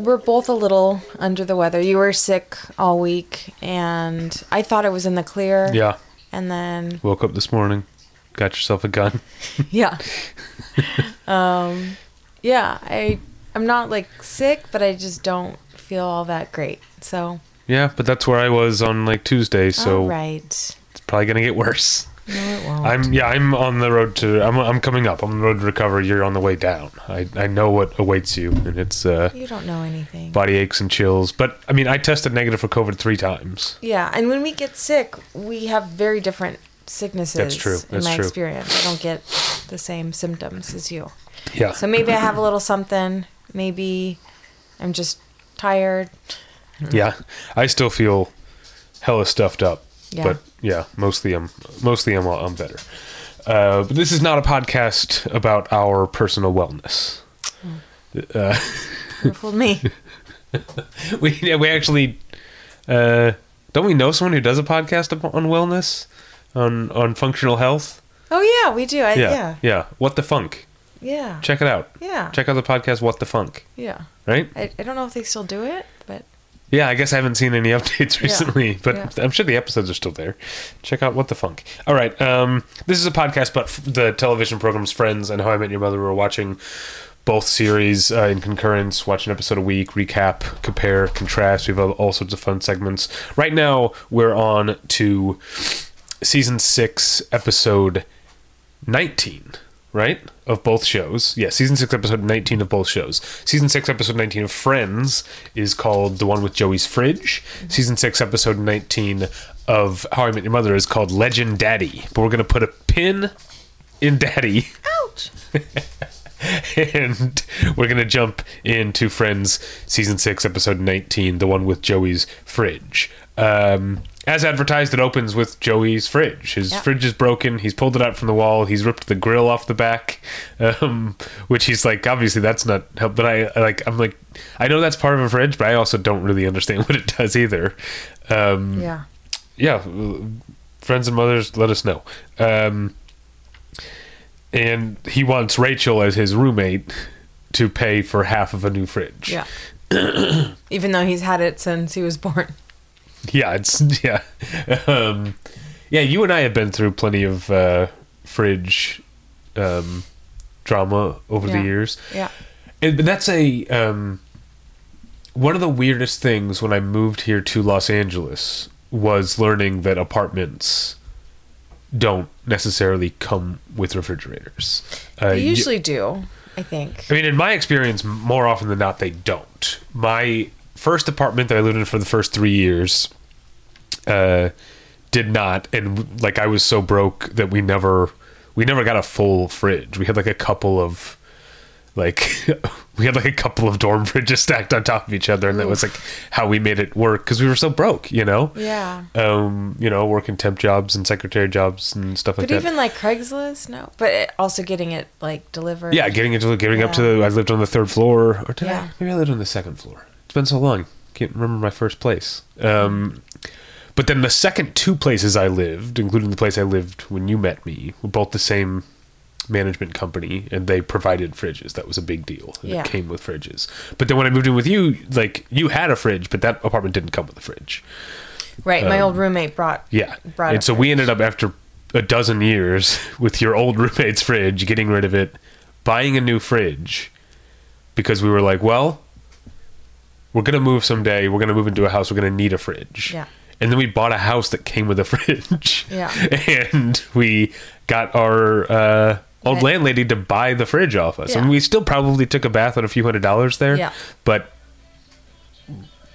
We're both a little under the weather. You were sick all week, and I thought it was in the clear. Yeah. And then Woke up this morning, got yourself a gun. yeah, um, yeah. I I'm not like sick, but I just don't feel all that great. So Yeah, but that's where I was on like Tuesday, so all right. it's probably gonna get worse. No, it won't. I'm yeah, I'm on the road to I'm I'm coming up. I'm on the road to recover. You're on the way down. I I know what awaits you, and it's uh, you don't know anything. body aches and chills. But I mean, I tested negative for COVID three times. Yeah, and when we get sick, we have very different sicknesses. That's true. That's in my true. experience, I don't get the same symptoms as you. Yeah. So maybe I have a little something. Maybe I'm just tired. Yeah, I still feel hella stuffed up, Yeah. but yeah, mostly I'm mostly I'm I'm better. Uh, but this is not a podcast about our personal wellness. Uh, You fooled me. we yeah, we actually uh, don't we know someone who does a podcast on wellness on on functional health? Oh yeah, we do. I, Yeah, yeah. yeah. What the funk? Yeah. Check it out. Yeah. Check out the podcast. What the funk? Yeah. Right? I, I don't know if they still do it, Yeah, I guess I haven't seen any updates recently, but yeah. I'm sure the episodes are still there. Check out What the Funk. All right, um, this is a podcast about f- the television programs Friends and How I Met Your Mother. We're watching both series uh, in concurrence, watch an episode a week, recap, compare, contrast. We have all, all sorts of fun segments. Right now, we're on to season six, episode 19, right? Of both shows. Yeah, season 6, episode 19 of both shows. Season 6, episode 19 of Friends is called The One with Joey's Fridge. Season 6, episode 19 of How I Met Your Mother is called Legendaddy. But we're going to put a pin in Daddy ouch. and we're going to jump into Friends season 6 episode 19 the one with Joey's fridge um, as advertised it opens with Joey's fridge his Yeah. fridge is broken he's pulled it out from the wall he's ripped the grill off the back um, which he's like obviously that's not help but I I like I'm like I know that's part of a fridge but I also don't really understand what it does either um, Yeah. yeah, friends and mothers, let us know. Um, and he wants Rachel as his roommate to pay for half of a new fridge. Yeah. Even though he's had it since he was born. yeah, it's yeah, um, yeah. You and I have been through plenty of uh, fridge um, drama over the years. Yeah. And but that's a um, one of the weirdest things when I moved here to Los Angeles was learning that apartments don't necessarily come with refrigerators. Uh, They you- usually do, I think. I mean, in my experience, more often than not, they don't. My first apartment that I lived in for the first three years uh, did not, and like I was so broke that we never we never got a full fridge. We had like a couple of like we had like a couple of dorm fridges stacked on top of each other, and that was like how we made it work because we were so broke, you know. Yeah. Um, you know, working temp jobs and secretary jobs and stuff like But that. even like Craigslist, no. But it, also getting it like delivered. Yeah, getting into getting up to the. I lived on the third floor, or did Yeah. I? Maybe I lived on the second floor. It's been so long, can't remember my first place. Um, but then the second two places I lived, including the place I lived when you met me, were both the same management company, and they provided fridges. That was a big deal. Yeah. It came with fridges. But then when I moved in with you, like you had a fridge, but that apartment didn't come with a fridge. Right. My old roommate brought. Um, Yeah. Brought and so we ended up after a dozen years with your old roommate's fridge, getting rid of it, buying a new fridge because we were like, well, we're going to move someday. We're going to move into a house. We're going to need a fridge. Yeah. And then we bought a house that came with a fridge. Yeah. And we got our uh, old Right. landlady to buy the fridge off us. Yeah. And we still probably took a bath on a few hundred dollars there. Yeah. But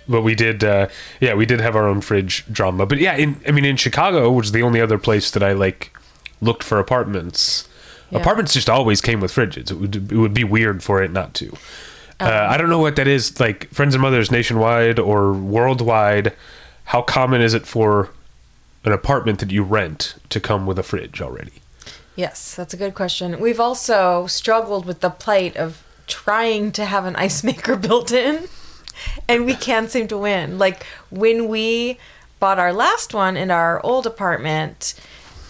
but we did uh yeah we did have our own fridge drama but yeah in i mean in chicago which is the only other place that i like looked for apartments Yeah. apartments just always came with fridges it would it would be weird for it not to Um, uh, i don't know what that is like friends and mothers nationwide or worldwide how common is it for an apartment that you rent to come with a fridge already Yes, that's a good question. We've also struggled with the plight of trying to have an ice maker built in, and we can't seem to win. Like when we bought our last one in our old apartment,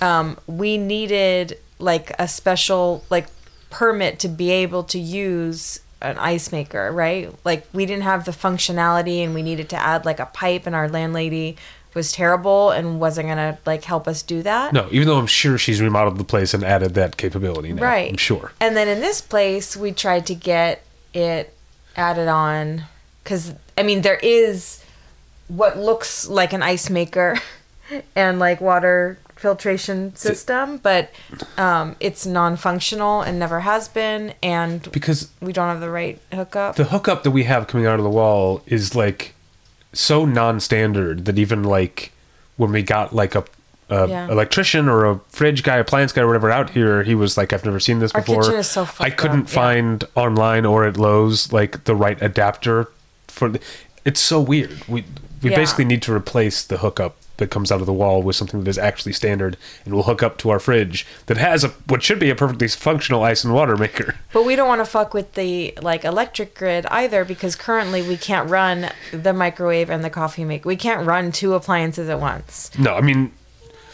um, we needed like a special like permit to be able to use an ice maker, right? Like we didn't have the functionality, and we needed to add like a pipe, and our landlady was terrible and wasn't gonna like help us do that. No, even though I'm sure she's remodeled the place and added that capability now. right I'm sure. and then in this place we tried to get it added on because i mean there is what looks like an ice maker and like water filtration system but um, it's non-functional and never has been and Because we don't have the right hookup the hookup that we have coming out of the wall is like so non-standard that even like when we got like a, a Yeah. electrician or a fridge guy, appliance guy, or whatever out here, he was like, "I've never seen this Our before." kitchen is so I couldn't up, yeah. find online or at Lowe's like the right adapter for. The, it's so weird. We we Yeah. basically need to replace the hookup that comes out of the wall with something that is actually standard and will hook up to our fridge that has a what should be a perfectly functional ice and water maker. But we don't want to fuck with the like electric grid either because currently we can't run the microwave and the coffee maker. We can't run two appliances at once. No, I mean,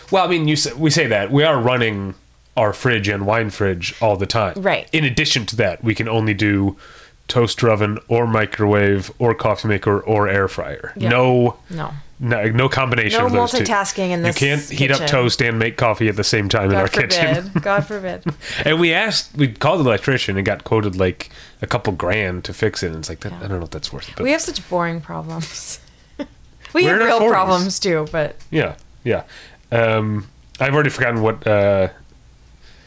well, I mean, you say, we say that we are running our fridge and wine fridge all the time. Right. In addition to that, we can only do toaster oven or microwave or coffee maker or air fryer. Yeah. No, No. No, no combination No of those two. multitasking in this You can't heat up toast and make coffee at the same time in our God forbid. kitchen. God forbid. and we asked, we called the electrician and got quoted like a couple grand to fix it. And it's like, that, I don't know if that's worth it. But We have such boring problems. we We're have real 40s. problems too, but yeah, yeah. Um, I've already forgotten what. Uh,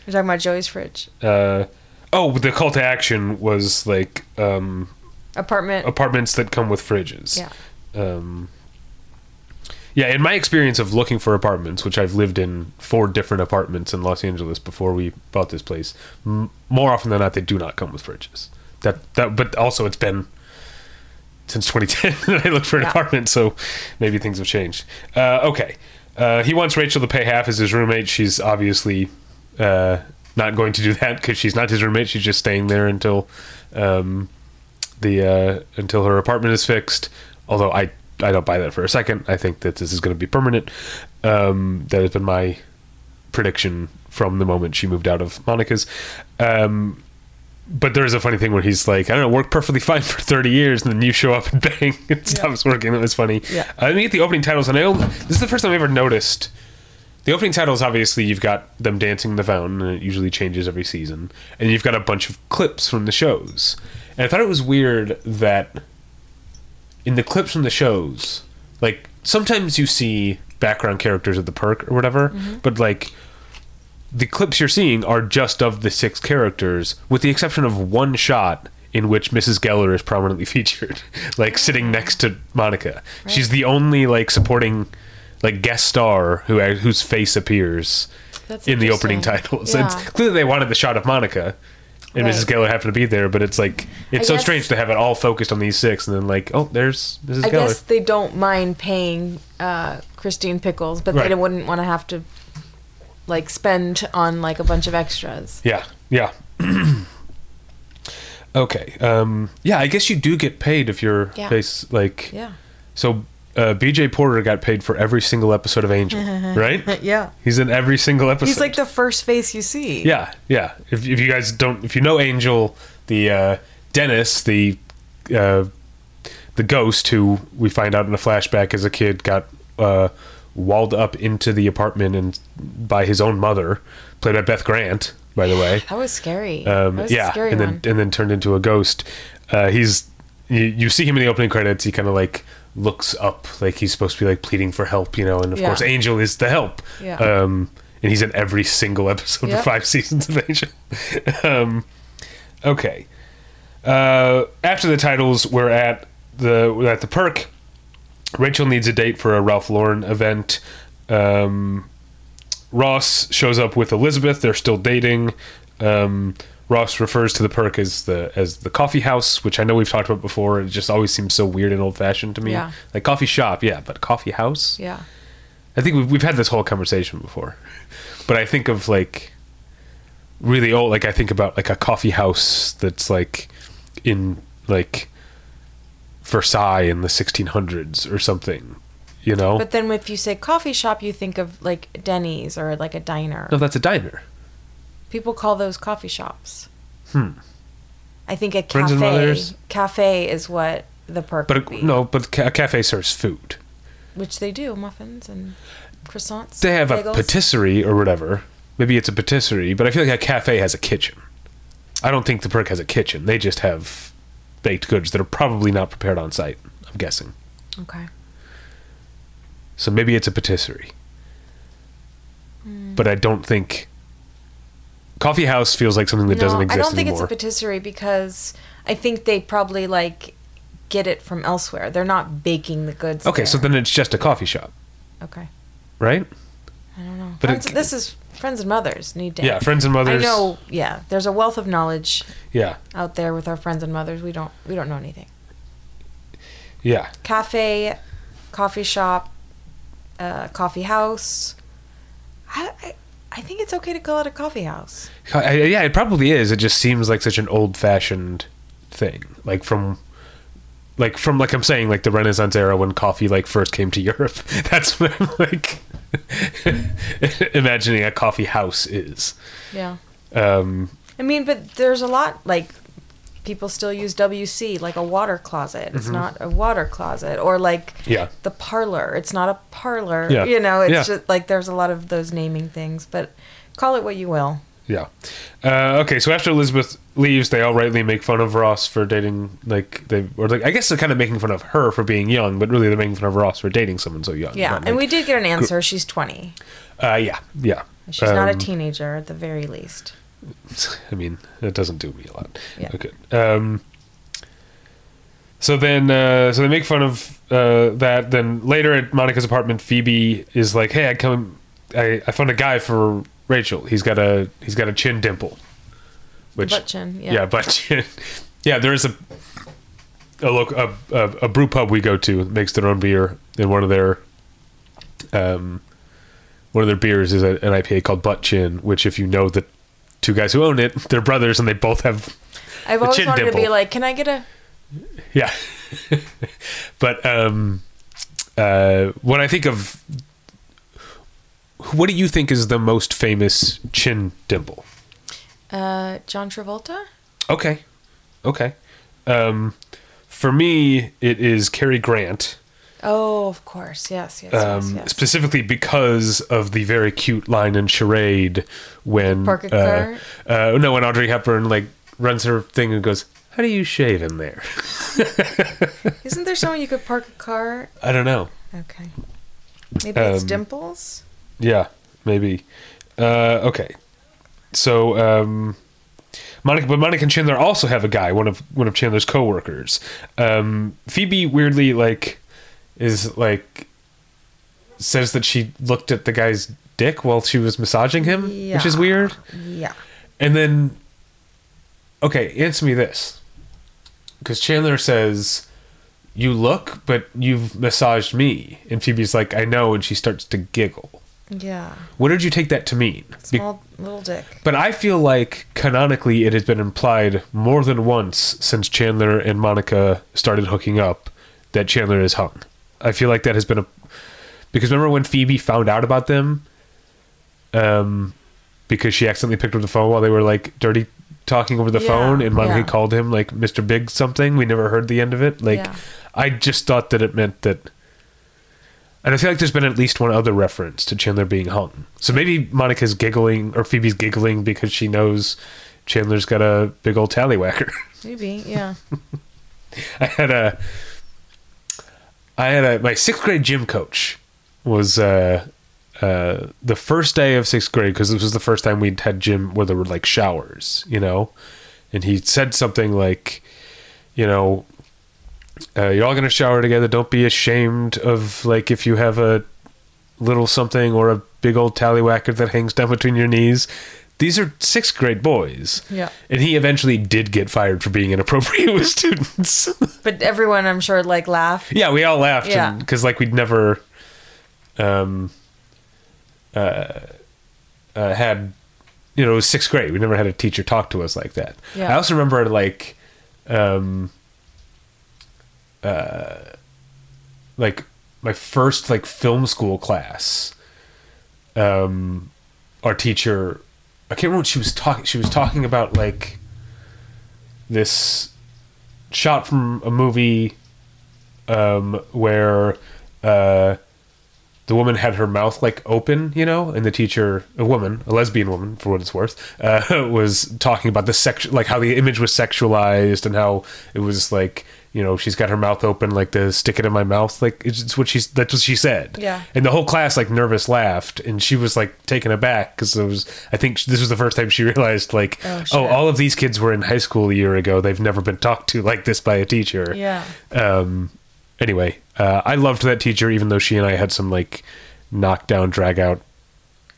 you're talking about Joey's fridge. uh, oh, the call to action was like um, Apartment. apartments that come with fridges. Yeah. Um, yeah, in my experience of looking for apartments, which I've lived in four different apartments in Los Angeles before we bought this place, m- more often than not, they do not come with fridges. That that, but also it's been since 2010 that I looked for an Yeah. apartment, so maybe things have changed. Uh, okay, uh, he wants Rachel to pay half as his roommate. She's obviously uh, not going to do that because she's not his roommate. She's just staying there until um, the uh, until her apartment is fixed. Although I I don't buy that for a second. I think that this is going to be permanent. Um, that has been my prediction from the moment she moved out of Monica's. Um, but there is a funny thing where he's like, I don't know, worked perfectly fine for 30 years, and then you show up and bang, it stops working. That was funny. Yeah. I think the opening titles, and I only, this is the first time I've ever noticed. The opening titles, obviously, you've got them dancing in the fountain, and it usually changes every season. And you've got a bunch of clips from the shows. And I thought it was weird that in the clips from the shows, like sometimes you see background characters at the perk or whatever, mm-hmm. but like the clips you're seeing are just of the six characters, with the exception of one shot in which Mrs. Geller is prominently featured, like sitting ah. next to Monica. She's the only like supporting, like guest star who whose face appears That's in the opening titles. Yeah. It's clearly they wanted the shot of Monica. And Right. Mrs. Geller happened to be there, but it's like it's so guess- strange to have it all focused on these six, and then like, oh, there's Mrs. I Geller. guess they don't mind paying uh, Christina Pickles, but Right. they wouldn't want to have to like spend on like a bunch of extras. Yeah, yeah. okay. Um, yeah, I guess you do get paid if you're Yeah. face like. Yeah. So, uh, BJ Porter got paid for every single episode of Angel, right? Yeah. He's in every single episode. He's like the first face you see. Yeah, yeah. If, if you guys don't, if you know Angel, the uh, Dennis, the uh, the ghost who we find out in a flashback as a kid got uh, walled up into the apartment and by his own mother, played by Beth Grant, by the way. That was scary. Um, that was yeah, a scary and then one. and then turned into a ghost. Uh, he's you, you see him in the opening credits. He kind of like looks up, like he's supposed to be like pleading for help, you know. And of Yeah. course, Angel is the help. Yeah. Um, and he's in every single episode Yep. of five seasons of Angel. um, okay. Uh, after the titles, we're at the we're at the perk. Rachel needs a date for a Ralph Lauren event. Um, Ross shows up with Elizabeth. They're still dating. Um, Ross refers to the perk as the as the coffee house, which I know we've talked about before. It just always seems so weird and old fashioned to me. Yeah. Like coffee shop, yeah, but coffee house. yeah. I think we've, we've had this whole conversation before, but I think of like really old. Like I think about like a coffee house that's like in like Versailles in the 1600s or something. You know, But then if you say coffee shop, you think of like Denny's or like a diner. no, that's a diner. People call those coffee shops. Hmm. I think a Friends and cafe cafe is what the perk But would a, be. no, but ca- a cafe serves food. Which they do, muffins and croissants. They have a patisserie or whatever. Maybe it's a patisserie, but I feel like a cafe has a kitchen. I don't think the perk has a kitchen. They just have baked goods that are probably not prepared on site. I'm guessing. Okay. So maybe it's a patisserie. Hmm. But I don't think coffee house feels like something that doesn't exist I don't think anymore. it's a patisserie because I think they probably like get it from elsewhere. They're not baking the goods. okay, so then it's just a coffee shop, okay, right? I don't know. But Friends, it- this is friends and mothers need to. Yeah, friends and mothers. I know. Yeah, there's a wealth of knowledge Yeah, out there with our friends and mothers. We don't. We don't know anything. yeah. Cafe, coffee shop, uh, coffee house. I, I I think it's okay to call it a coffee house. I, yeah, it probably is. It just seems like such an old-fashioned thing, like from, like from like I'm saying, like the Renaissance era when coffee like first came to Europe. That's what I'm like imagining a coffee house is. Yeah. Um, I mean, but there's a lot like people still use WC like a water closet. It's not a water closet or like Mm-hmm. yeah, the parlor. It's not a parlor. Yeah. You know, it's Yeah. just like there's a lot of those naming things, but call it what you will. yeah. Uh, okay, so after Elizabeth leaves, they all rightly make fun of Ross for dating, like they or like I guess they're kind of making fun of her for being young, but really they're making fun of Ross for dating someone so young. Yeah, and like- we did get an answer. She's 20. uh, yeah, yeah. She's not a Um, teenager at the very least. I mean, it doesn't do me a lot. Yeah. Okay. Um, so then, uh, so they make fun of uh, that. Then later at Monica's apartment, Phoebe is like, "Hey, I come, I, I found a guy for Rachel. He's got a he's got a chin dimple." Which, Butt chin, yeah. yeah, butt chin. yeah, there is a a look a, a a brew pub we go to that makes their own beer, and one of their um one of their beers is an IPA called Butt Chin, which if you know the two guys who own it, they're brothers and they both have I've always wanted to be like, can I get a. yeah. but um uh when I think of what do you think is the most famous chin dimple? Uh, John Travolta? Okay. Okay. Um for me it is Cary Grant. Oh, of course. Yes, yes, um, yes, yes. specifically because of the very cute line in Charade when Park a uh, uh, no, when Audrey Hepburn like runs her thing and goes, "How do you shave in there?" Isn't there somewhere you could park a car? I don't know. Okay. Maybe it's Um, Dimples? Yeah, maybe. Uh, okay, so um, Monica, but Monica and Chandler also have a guy, one of one of Chandler's coworkers. Um, Phoebe weirdly like is like says that she looked at the guy's dick while she was massaging him, which is weird. Yeah. And then, okay, answer me this. Because Chandler says, You look, but you've massaged me. And Phoebe's like, I know. And she starts to giggle. Yeah. What did you take that to mean? Be- Small little dick. but I feel like canonically it has been implied more than once since Chandler and Monica started hooking up that Chandler is hung. I feel like that has been a. Because remember when Phoebe found out about them? Um, because she accidentally picked up the phone while they were like dirty talking over the Yeah, phone, and Monica yeah. called him like Mr. Big something. We never heard the end of it. Like, Yeah. I just thought that it meant that. And I feel like there's been at least one other reference to Chandler being hung. So maybe Monica's giggling or Phoebe's giggling because she knows Chandler's got a big old tallywhacker. Maybe, yeah. I had a I had a my sixth grade gym coach was uh uh the first day of sixth grade because this was the first time we'd had gym where there were like showers, you know, and he said something like, you know, uh, you're all gonna shower together. Don't be ashamed of like if you have a little something or a big old tallywhacker that hangs down between your knees. These are sixth grade boys. Yeah. And he eventually did get fired for being inappropriate with students. But everyone, I'm sure, like laugh. yeah, we all laughed Yeah. because like we'd never um uh, uh had you know, it was sixth grade. We never had a teacher talk to us like that. Yeah. I also remember like um uh like my first like film school class, um, our teacher, I can't remember what she was talking. She was talking about like this shot from a movie um, where uh, the woman had her mouth like open, you know, and the teacher, a woman, a lesbian woman, for what it's worth, uh, was talking about the sex, like how the image was sexualized and how it was like, you know, she's got her mouth open, like to stick it in my mouth, like it's, what she's that's what she said. Yeah. And the whole class like nervous laughed, and she was like taken aback because it was. I think this was the first time she realized like, Oh, oh, all of these kids were in high school a year ago. They've never been talked to like this by a teacher Yeah. um anyway uh i loved that teacher even though she and i had some like knockdown drag out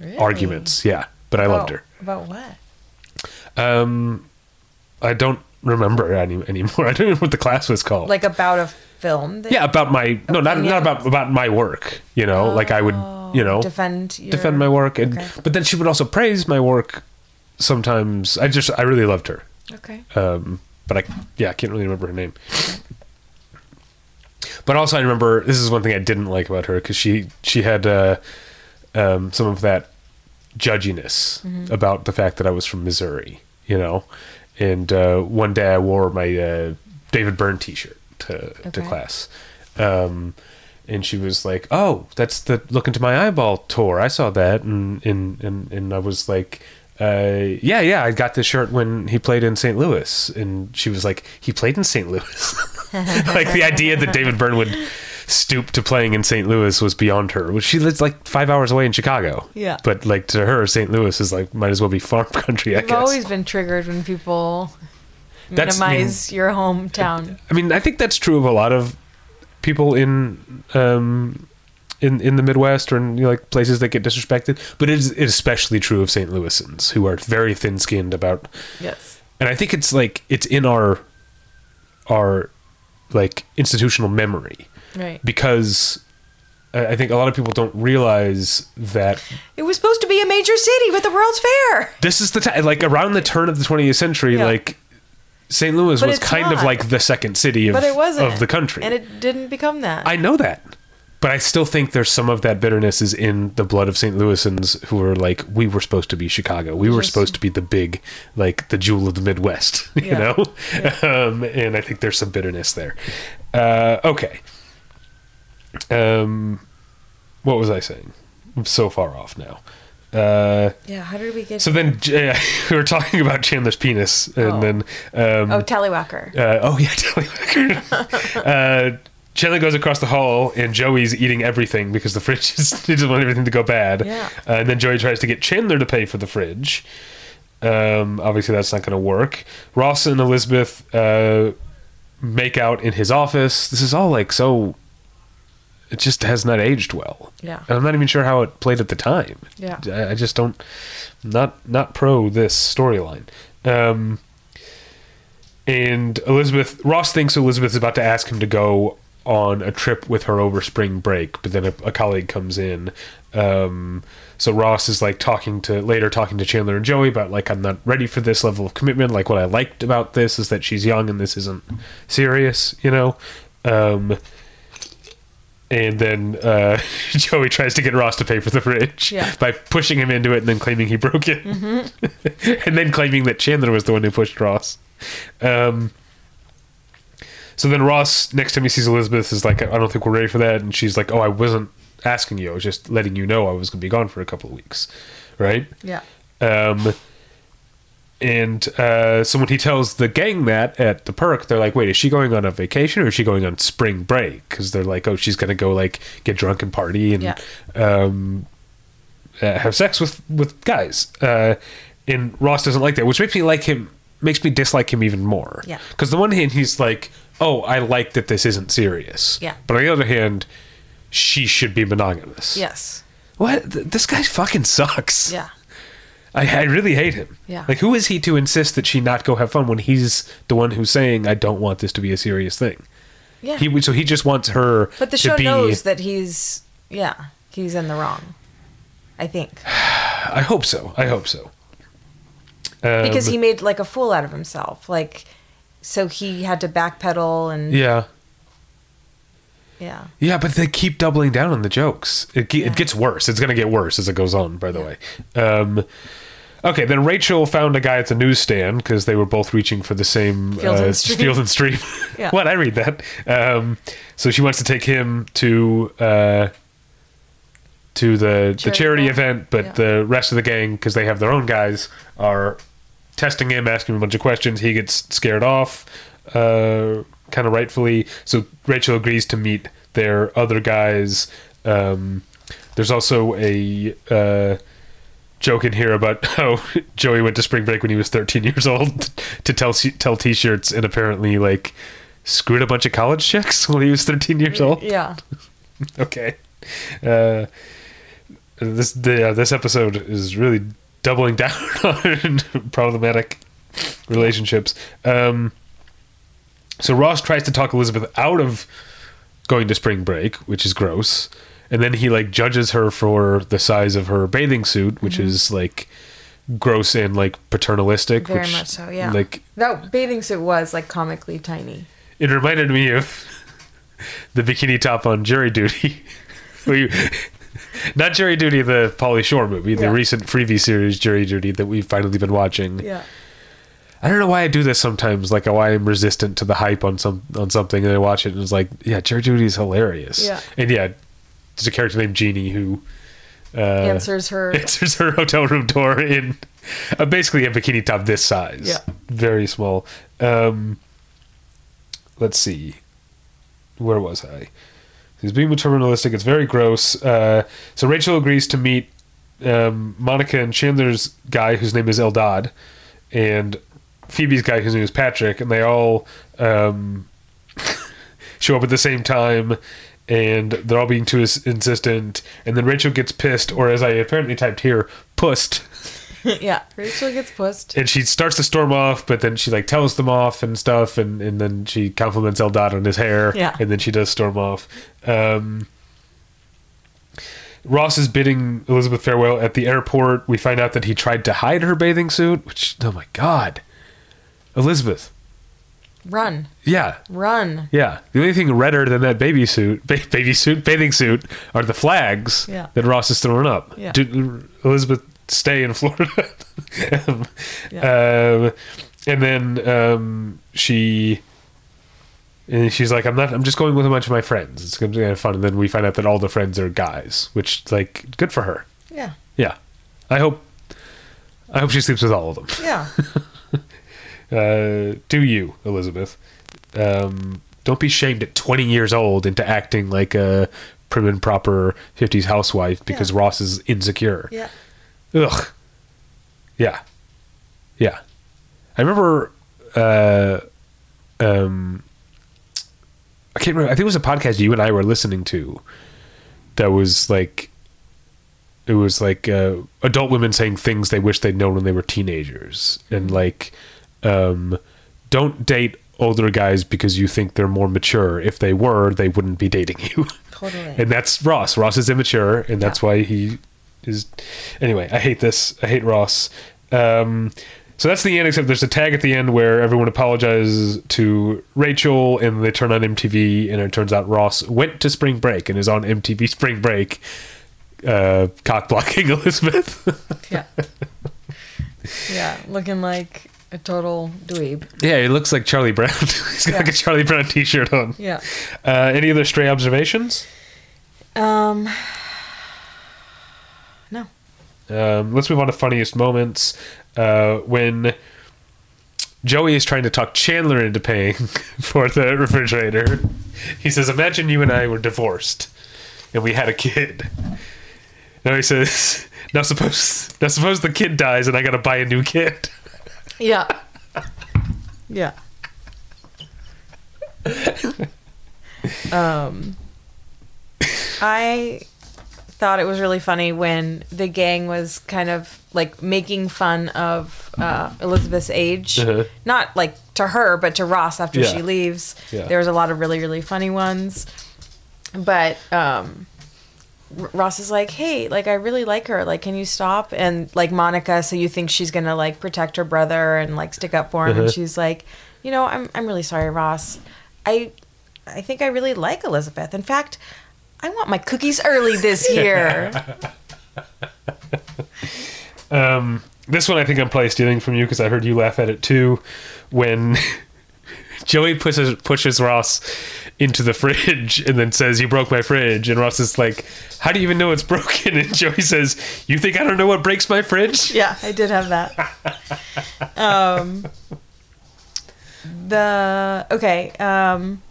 Really? arguments yeah but i loved her About what? um i don't remember any anymore i don't remember what the class was called Like about a film? That yeah about my no not not about about my work you know like i would you know defend your, defend my work and Okay. but then she would also praise my work sometimes i just i really loved her Okay. um, but I yeah I can't really remember her name. But also I remember this is one thing I didn't like about her because she she had uh, um, some of that judginess about the fact that I was from Missouri, you know. And uh, one day I wore my uh, David Byrne T-shirt to to class. Um, and she was like, "Oh, that's the Look into My Eyeball tour. I saw that." And and and, and I was like, uh, "Yeah, yeah, I got this shirt when he played in St. Louis." And she was like, "He played in St. Louis." like the idea that David Byrne would stoop to playing in St. Louis was beyond her. She lives like five hours away in Chicago. Yeah. But like to her, St. Louis is like might as well be farm country. I I've guess. always been triggered when people That's- I mean- minimize your hometown. I mean, I think that's true of a lot of people in um, in in the Midwest or in you know, like places that get disrespected. But it is, it is especially true of St. Louisans who are very thin skinned about. Yes. And I think it's like it's in our our like institutional memory Right. because I think a lot of people don't realize that It was supposed to be a major city with the World's Fair. this is the time like around the turn of the 20th century Yeah. like St. Louis But was kind of like the second city of, But it wasn't. of the country. And it didn't become that. I know that. But I still think there's some of that bitterness is in the blood of St. Louisans who are like, we were supposed to be Chicago. We were Just- supposed to be the big, like the jewel of the Midwest, you Yeah. know? Um, and I think there's some bitterness there. Uh, okay. Um, what was I saying? I'm so far off now. Uh, yeah, how did we get so then uh, we were talking about Chandler's penis, and Oh. then um, Oh, Tallywhacker. uh, oh yeah, Tallywhacker. uh, Chandler goes across the hall, and Joey's eating everything because the fridge is he doesn't want everything to go bad. Yeah. Uh, and then Joey tries to get Chandler to pay for the fridge. Um, obviously, that's not going to work. Ross and Elizabeth uh, make out in his office. This is all like so. It just has not aged well. Yeah. And I'm not even sure how it played at the time. Yeah. I, I just don't. Not not pro this storyline. Um, and Elizabeth Ross thinks Elizabeth is about to ask him to go on a trip with her over spring break, but then a, a colleague comes in. Um, so Ross is like talking to later talking to Chandler and Joey about like I'm not ready for this level of commitment. Like what I liked about this is that she's young and this isn't serious, you know. Um, and then uh, Joey tries to get Ross to pay for the fridge Yeah. by pushing him into it and then claiming he broke it, and then claiming that Chandler was the one who pushed Ross. Um, so then Ross, next time he sees Elizabeth, is like, "I don't think we're ready for that," and she's like, "Oh, I wasn't asking you. I was just letting you know I was going to be gone for a couple of weeks, right?" yeah. Um, and uh, so when he tells the gang that at the perk, they're like, "Wait, is she going on a vacation or is she going on spring break?" Because they're like, "Oh, she's going to go like get drunk and party and Yeah. um, uh, have sex with with guys." Uh, and Ross doesn't like that, which makes me like him, makes me dislike him even more. Yeah. Because the one hand, he's like, "Oh, I like that this isn't serious." Yeah. But on the other hand, she should be monogamous. Yes. What? This guy fucking sucks. Yeah. I, I really hate him. Yeah. Like, who is he to insist that she not go have fun when he's the one who's saying, "I don't want this to be a serious thing." Yeah. He so he just wants her. but the to show be, knows that he's yeah, he's in the wrong. I think. I hope so. I hope so. Um, Because he made like a fool out of himself. Like so he had to backpedal and Yeah. Yeah. Yeah, but they keep doubling down on the jokes. It, ge- Yeah. it gets worse. It's going to get worse as it goes on, by the way. Um, okay, then Rachel found a guy at the newsstand because they were both reaching for the same Field uh, and Stream. Field and Stream. Yeah. what? I read that. Um, so she wants to take him to. Uh, to the, the Charity charity ball. event, but Yeah. the rest of the gang, because they have their own guys, are testing him, asking him a bunch of questions. He gets scared off, uh, kind of rightfully. So Rachel agrees to meet their other guys. Um, there's also a uh, joke in here about how Joey went to spring break when he was 13 years old to tell tell t-shirts and apparently like screwed a bunch of college chicks while he was 13 years old. Yeah. Okay. Uh, this the, uh, this episode is really doubling down on problematic relationships. Um, so Ross tries to talk Elizabeth out of going to spring break, which is gross, and then he like judges her for the size of her bathing suit, which is like gross and like paternalistic. Mm-hmm. Very which, much so, yeah. Like That bathing suit was like comically tiny. it reminded me of the bikini top on Jury Duty. we, not Jury Duty, the Pauly Shore movie, the recent Freevee series Jury Duty that we've finally been watching. Yeah. I don't know why I do this sometimes, like why I'm resistant to the hype on some on something, and I watch it and it's like, yeah, Jury Duty is hilarious. Yeah. and yeah, there's a character named Jeannie who uh, Answers her. answers her hotel room door in uh, basically a bikini top this size. Yeah. Very small. Um, let's see. Where was I? He's being maternalistic. It's very gross. Uh, so Rachel agrees to meet um, Monica and Chandler's guy, whose name is Eldad, and Phoebe's guy, whose name is Patrick, and they all um, show up at the same time, and they're all being too insistent. And then Rachel gets pissed, or as I apparently typed here, pussed, yeah. Rachel gets pussed. and she starts to storm off, but then she like tells them off and stuff, and, and then she compliments Eldad on his hair, Yeah. and then she does storm off. Um, Ross is bidding Elizabeth farewell at the airport. We find out that he tried to hide her bathing suit, which oh my god, Elizabeth, Run. yeah, Run. yeah. The only thing redder than that baby suit, ba- baby suit, bathing suit, are the flags Yeah. that Ross is throwing up. Yeah. Do, Elizabeth, stay in Florida. um, Yeah. um, and then um, she, and she's like, "I'm not. I'm just going with a bunch of my friends. It's gonna be kind of fun." And then we find out that all the friends are guys, which like good for her. Yeah. Yeah, I hope. I hope she sleeps with all of them. Yeah. Uh, do you, Elizabeth? Um, don't be shamed at 20 years old into acting like a prim and proper 50s housewife because Yeah. Ross is insecure. Yeah. Ugh. Yeah. Yeah. I remember. Uh, um, I can't remember. I think it was a podcast you and I were listening to. That was like. It was like uh, adult women saying things they wish they'd known when they were teenagers, and like, um, don't date older guys because you think they're more mature. If they were, they wouldn't be dating you. Totally. and that's Ross. Ross is immature, and that's why he is. Anyway, I hate this. I hate Ross. Um, so that's the end. Except there's a tag at the end where everyone apologizes to Rachel, and they turn on MTV, and it turns out Ross went to spring break and is on MTV Spring Break, uh, cock blocking Elizabeth. yeah. Yeah. Looking like a total dweeb. yeah, he looks like Charlie Brown. He's got like a Charlie Brown T-shirt on. Yeah. Uh, any other stray observations? Um. No. Um, let's move on to funniest moments. Uh, when Joey is trying to talk Chandler into paying for the refrigerator, he says, Imagine you and I were divorced and we had a kid. Now he says, Now suppose, now suppose the kid dies and I gotta buy a new kid. Yeah. Yeah. um I thought it was really funny when the gang was kind of like making fun of uh, Elizabeth's age. Uh-huh. Not like to her, but to Ross after Yeah. she leaves. Yeah. There was a lot of really, really funny ones. But um, R- Ross is like, hey, like I really like her. Like, can you stop? And like Monica, so you think she's gonna like protect her brother and like stick up for him, Uh-huh. and she's like, you know, I'm I'm really sorry, Ross. I I think I really like Elizabeth. In fact, I want my cookies early this year. Um, this one I think I'm probably stealing from you because I heard you laugh at it too. When Joey pushes pushes Ross into the fridge and then says, "You broke my fridge," and Ross is like, "How do you even know it's broken?" And Joey says, "You think I don't know what breaks my fridge?" yeah, I did have that. Um, the okay, um,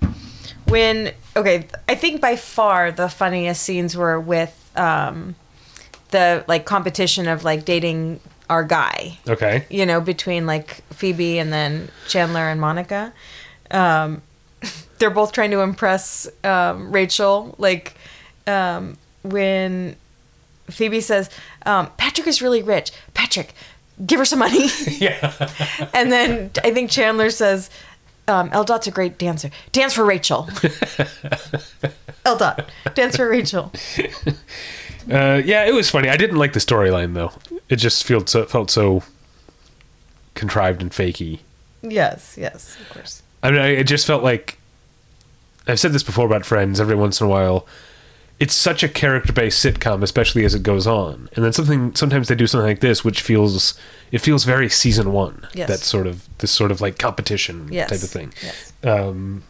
when okay, I think by far the funniest scenes were with um, the like competition of like dating our guy. Okay. You know, between like Phoebe and then Chandler and Monica. Um, they're both trying to impress um, Rachel. Like um, when Phoebe says, um, "Patrick is really rich. Patrick, give her some money." Yeah. and then I think Chandler says, um, "Eldad's a great dancer. Dance for Rachel." Eldad, dance for Rachel. Uh, yeah, it was funny. I didn't like the storyline though. It just felt so, felt so contrived and fakey. Yes, yes, of course. I mean, I, it just felt like I've said this before about Friends. Every once in a while, it's such a character-based sitcom, especially as it goes on. And then something sometimes they do something like this, which feels it feels very season one. Yes. That sort of this sort of like competition Yes. type of thing. Yes. Um,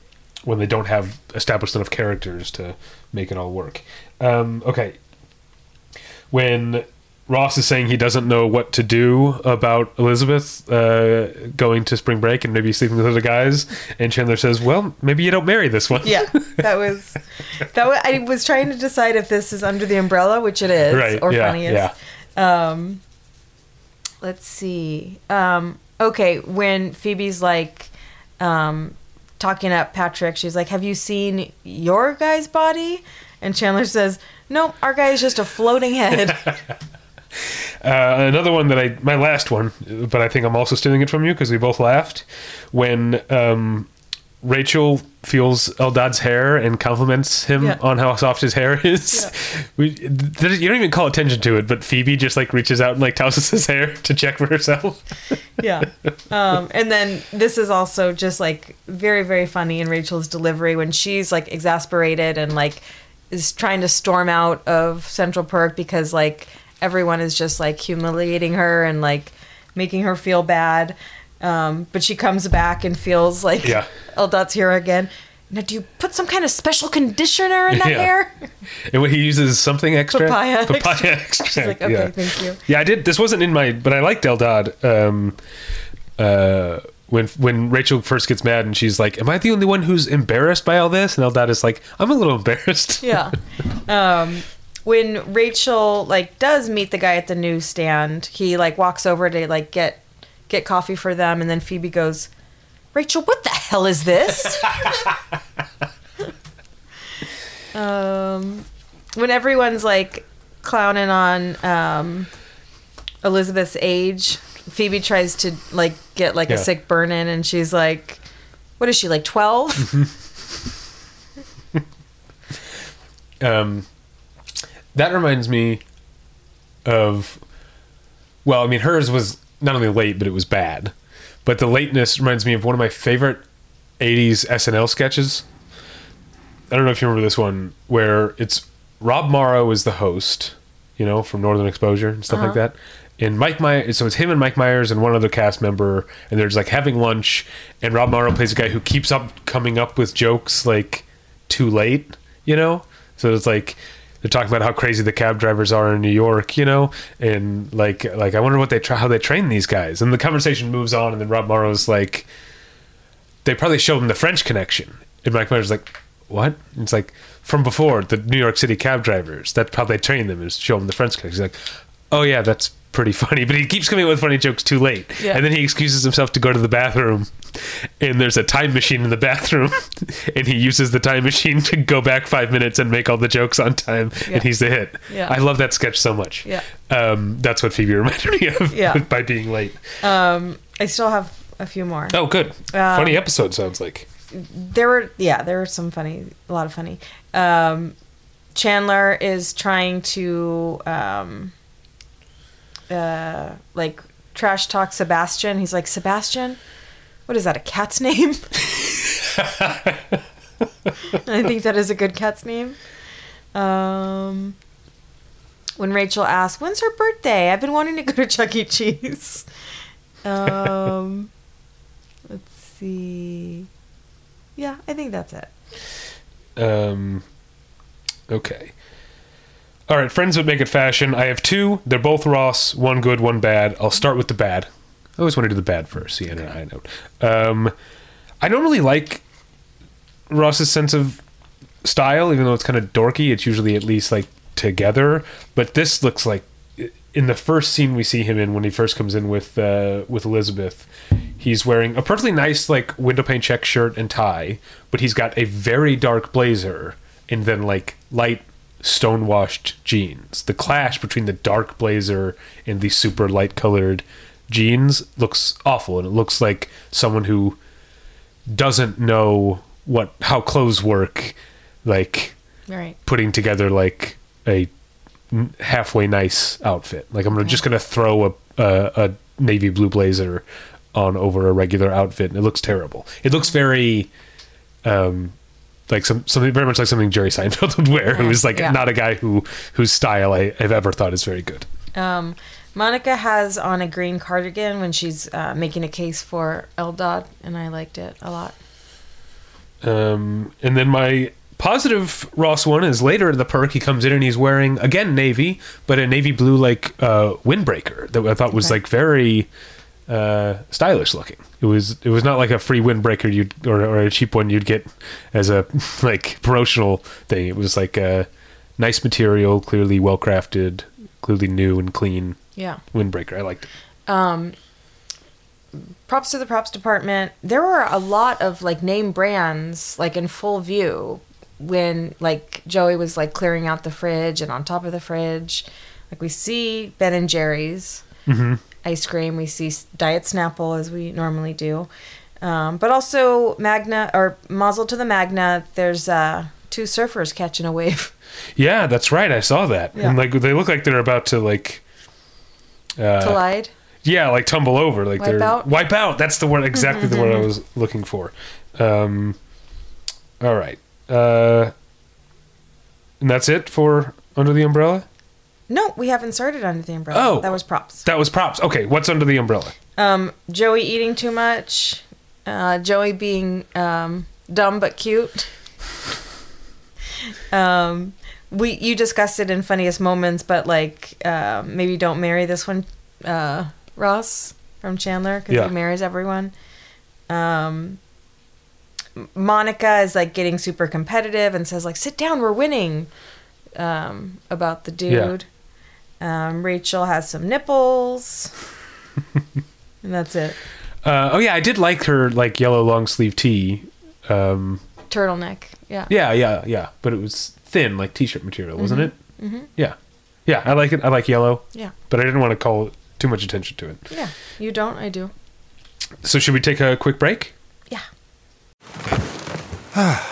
when they don't have established enough characters to make it all work. Um, okay. When Ross is saying he doesn't know what to do about Elizabeth uh, going to spring break and maybe sleeping with other guys, and Chandler says, "Well, maybe you don't marry this one." Yeah, that was that. Was, I was trying to decide if this is under the umbrella, which it is, Right, or yeah, funniest. Um, let's see. Um, okay, when Phoebe's like um, talking up Patrick, she's like, "Have you seen your guy's body?" And Chandler says, "No, our guy is just a floating head." Uh, another one that I, my last one, but I think I'm also stealing it from you because we both laughed when um, Rachel feels Eldad's hair and compliments him Yeah. on how soft his hair is. We, you don't even call attention to it, but Phoebe just like reaches out and like tosses his hair to check for herself. yeah. Um, and then this is also just like very, very funny in Rachel's delivery when she's like exasperated and like is trying to storm out of Central Perk because like everyone is just like humiliating her and like making her feel bad. Um, but she comes back and feels like Yeah. Eldad's here again. Now, do you put some kind of special conditioner in that Yeah. hair? And when he uses something extra, Papaya papaya extract. She's like, okay, yeah. thank you. Yeah, I did. This wasn't in my, but I liked Eldad. Um, uh, when when Rachel first gets mad and she's like, "Am I the only one who's embarrassed by all this?" And Eldad is like, "I'm a little embarrassed." yeah. Um, when Rachel like does meet the guy at the newsstand, he like walks over to like get get coffee for them, and then Phoebe goes, "Rachel, what the hell is this?" um, when everyone's like clowning on um, Elizabeth's age, Phoebe tries to like get like Yeah. a sick burn in, and she's like, "What is she like 12? Um, that reminds me of, well, I mean, hers was not only late, but it was bad. But the lateness reminds me of one of my favorite '80s SNL sketches. I don't know if you remember this one, where it's Rob Morrow is the host, you know, from Northern Exposure and stuff like uh-huh. that. And Mike Myers, so it's him and Mike Myers and one other cast member, and they're just like having lunch. And Rob Morrow plays a guy who keeps up coming up with jokes like too late, you know. So it's like they're talking about how crazy the cab drivers are in New York, you know, and like like I wonder what they try how they train these guys. And the conversation moves on, and then Rob Morrow's like, they probably showed him the French Connection, and Mike Myers like, what? And it's like from before the New York City cab drivers. That's how they train them is show them the French Connection. He's like, oh yeah, that's pretty funny. But he keeps coming up with funny jokes too late, Yeah. and then he excuses himself to go to the bathroom. And there's a time machine in the bathroom, and he uses the time machine to go back five minutes and make all the jokes on time, Yeah. and he's the hit. Yeah. I love that sketch so much. Yeah. um, that's what Phoebe reminded me of Yeah. by being late. um, I still have a few more. Oh, good, Um, funny episode sounds like. there were yeah there were some funny a lot of funny um chandler is trying to um uh like trash talk sebastian he's like sebastian what is that a cat's name I think that is a good cat's name. Um, when Rachel asks, "When's her birthday?" I've been wanting to go to Chuck E. Cheese. Um, let's see. Yeah, I think that's it. Um, okay. All right, friends that make it fashion. I have two. They're both Ross. One good, one bad. I'll start with the bad. I always want to do the bad first. See, I know. I know. Um, I don't really like Ross's sense of style, even though it's kind of dorky. It's usually at least like together. But this looks like in the first scene we see him in when he first comes in with uh, with Elizabeth, he's wearing a perfectly nice like window pane check shirt and tie, but he's got a very dark blazer and then like light stonewashed jeans. The clash between the dark blazer and the super light colored jeans looks awful, and it looks like someone who doesn't know what how clothes work, like Right. putting together like a halfway nice outfit. Like I'm just gonna throw a, a a navy blue blazer on over a regular outfit, and it looks terrible. It looks very, um, like some something very much like something Jerry Seinfeld would wear, who is like Yeah. not a guy who whose style I have ever thought is very good. Um, Monica has on a green cardigan when she's uh, making a case for Eldad, and I liked it a lot. Um, and then my positive Ross one is later in the perk. He comes in and he's wearing again navy, but a navy blue like uh, windbreaker that I thought was Okay. like very uh, stylish looking. It was it was not like a free windbreaker you'd or, or a cheap one you'd get as a like promotional thing. It was like a nice material, clearly well crafted, clearly new and clean Yeah. windbreaker. I liked it. Um, props to the props department. There were a lot of like name brands like in full view when like Joey was like clearing out the fridge and on top of the fridge. Like we see Ben and Jerry's ice cream. We see Diet Snapple as we normally do. Um, but also Magna or Mazel to the Magna. There's uh, two surfers catching a wave. Yeah, that's right. I saw that. Yeah. And like they look like they're about to like uh, Collide. Yeah, like tumble over, like Wipe they're out? wipe out. That's the word, exactly the word I was looking for. Um, all right, uh, and that's it for under the umbrella. No, we haven't started under the umbrella. Oh. that was props. That was props. Okay, what's under the umbrella? Um, Joey eating too much. Uh, Joey being um, dumb but cute. um, we you discussed it in funniest moments, but like uh, maybe don't marry this one, uh, Ross from Chandler because Yeah. he marries everyone. Um, Monica is like getting super competitive and says like, "Sit down, we're winning." Um, about the Yeah. Dude. Um, Rachel has some nipples. and that's it. Uh, oh yeah, I did like her like yellow long sleeve tee. Um, Turtleneck. Yeah. yeah, yeah, yeah, but it was thin, like t-shirt material, wasn't it? Mm-hmm. Yeah, yeah, I like it. I like yellow, Yeah. but I didn't want to call too much attention to it. Yeah. You don't, I do. So should we take a quick break? Yeah.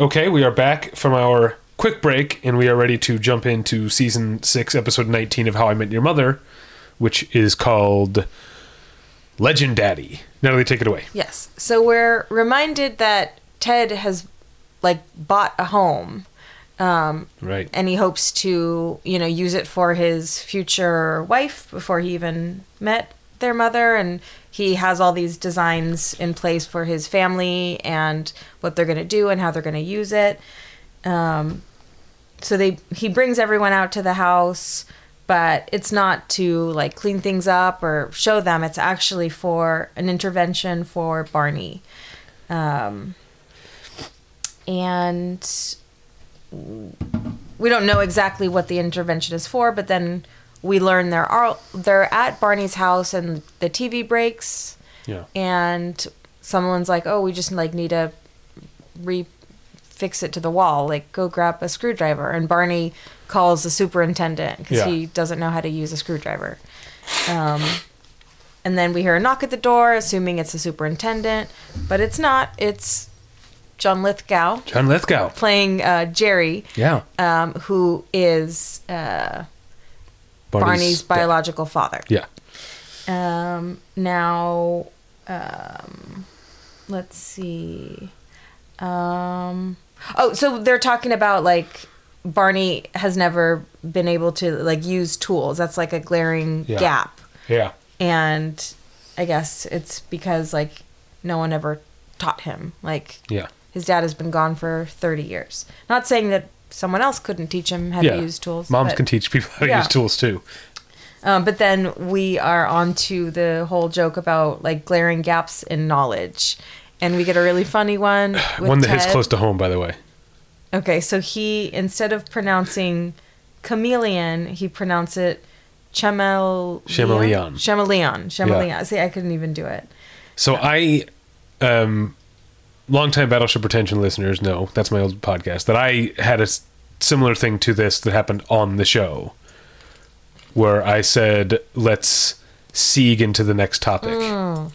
Okay, we are back from our quick break, and we are ready to jump into season six, episode nineteen of How I Met Your Mother, which is called Legendaddy. Natalie, take it away. Yes. So we're reminded that Ted has like bought a home. Um, Right. and he hopes to, you know, use it for his future wife before he even met their mother and he has all these designs in place for his family and what they're going to do and how they're going to use it. Um, so they he brings everyone out to the house, but it's not to like clean things up or show them. It's actually for an intervention for Barney. Um, and we don't know exactly what the intervention is for, but then we learn they're are they're at Barney's house and the TV breaks Yeah. and someone's like, "Oh, we just like need to refix fix it to the wall. Like, go grab a screwdriver. And Barney calls the superintendent because Yeah. he doesn't know how to use a screwdriver. Um, and then we hear a knock at the door, assuming it's the superintendent, but it's not. It's John Lithgow John Lithgow. playing uh, Jerry, Yeah. um, who is uh, Barney's, biological father. Yeah. Um, now, um, let's see. Um, oh, so they're talking about like Barney has never been able to like use tools. That's like a glaring Yeah. gap, Yeah. and I guess it's because like no one ever taught him. Like Yeah. his dad has been gone for thirty years. Not saying that someone else couldn't teach him how Yeah. to use tools. Moms but- can teach people how to Yeah. use tools too. um, but then we are on to the whole joke about like glaring gaps in knowledge. And we get a really funny one. With One that hits close to home, by the way. Okay, so he, instead of pronouncing chameleon, he pronounced it chamel- Chameleon. Chameleon. Chameleon. See, I couldn't even do it. So I, um, longtime Battleship Pretension listeners know that's my old podcast that I had a similar thing to this that happened on the show, where I said, "Let's sieg into the next topic Mm.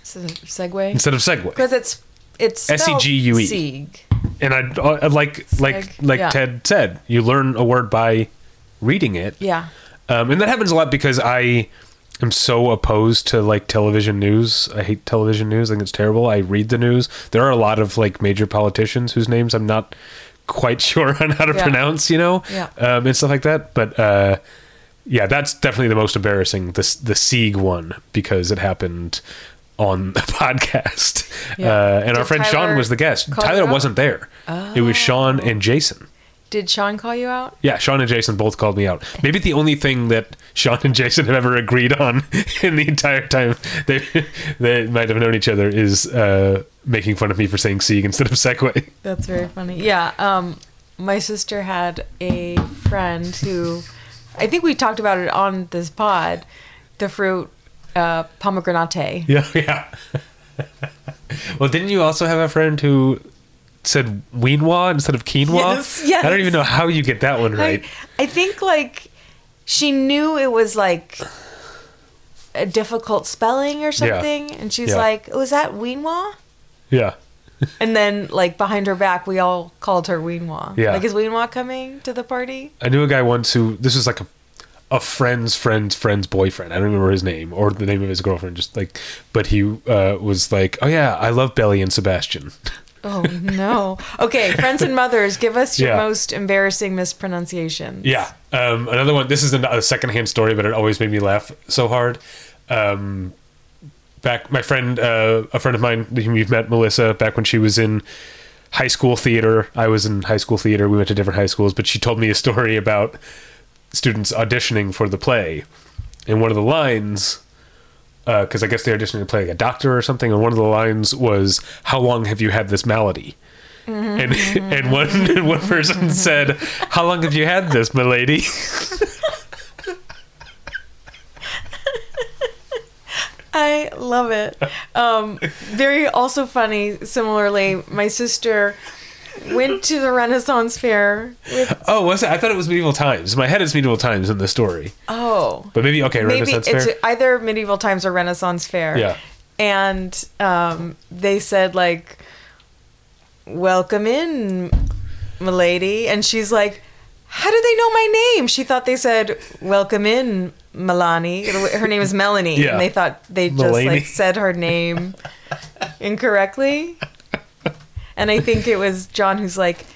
This is segue. instead of segue." Because it's it's S-E-G-U-E. Sieg. And I I- like like like yeah. Ted said, you learn a word by reading it. Yeah. Um, and that happens a lot because I am so opposed to like television news. I hate television news. I think it's terrible. I read the news. There are a lot of like major politicians whose names I'm not quite sure on how to Yeah. pronounce, you know, Yeah. um, and stuff like that. But uh, yeah, that's definitely the most embarrassing. The the Sieg one because it happened on the podcast, Yeah. uh, and our Did friend Sean was the guest. Tyler wasn't there. It was Sean and Jason. Did Sean call you out? Yeah, Sean and Jason both called me out. Maybe the only thing that Sean and Jason have ever agreed on in the entire time they they might have known each other is uh, making fun of me for saying Sieg instead of Segway. That's very funny. Yeah. Um, my sister had a friend who, I think we talked about it on this pod, the fruit uh, pomegranate. Yeah, yeah. well, didn't you also have a friend who said quinoa instead of quinoa? Yes, yes. I don't even know how you get that one right. I, I think like she knew it was like a difficult spelling or something, and she's Yeah. like, "Was that Weenwa?" Yeah. And then like behind her back, we all called her Weenwa. Yeah. Like, is Weenwa coming to the party? I knew a guy once who this was like a a friend's friend's friend's boyfriend. I don't remember his name or the name of his girlfriend. Just like, but he uh, was like, "Oh yeah, I love Belly and Sebastian." Oh no. Okay, friends and mothers, give us your Yeah. most embarrassing mispronunciation. Yeah. Um, another one. This is a, a secondhand story, but it always made me laugh so hard. Um, back, my friend, uh, a friend of mine, whom you've met, Melissa, back when she was in high school theater. I was in high school theater. We went to different high schools, but she told me a story about students auditioning for the play, and one of the lines. Because I guess they auditioned to play like a doctor or something, and one of the lines was, "How long have you had this malady?" And and one and one person said, "How long have you had this, my lady?" I love it. Um, very also funny. Similarly, my sister went to the Renaissance Fair with Oh, was it? I thought it was medieval times. My head, it's medieval times in the story, oh but maybe okay. maybe Renaissance it's fair. either medieval times or Renaissance Fair. Yeah. and um, they said like, "Welcome in, milady," and she's like. How do they know my name? She thought they said, "Welcome in, Milani." Her name is Melanie, Yeah. and they thought they just Mulaney. like said her name incorrectly. And I think it was John who's like,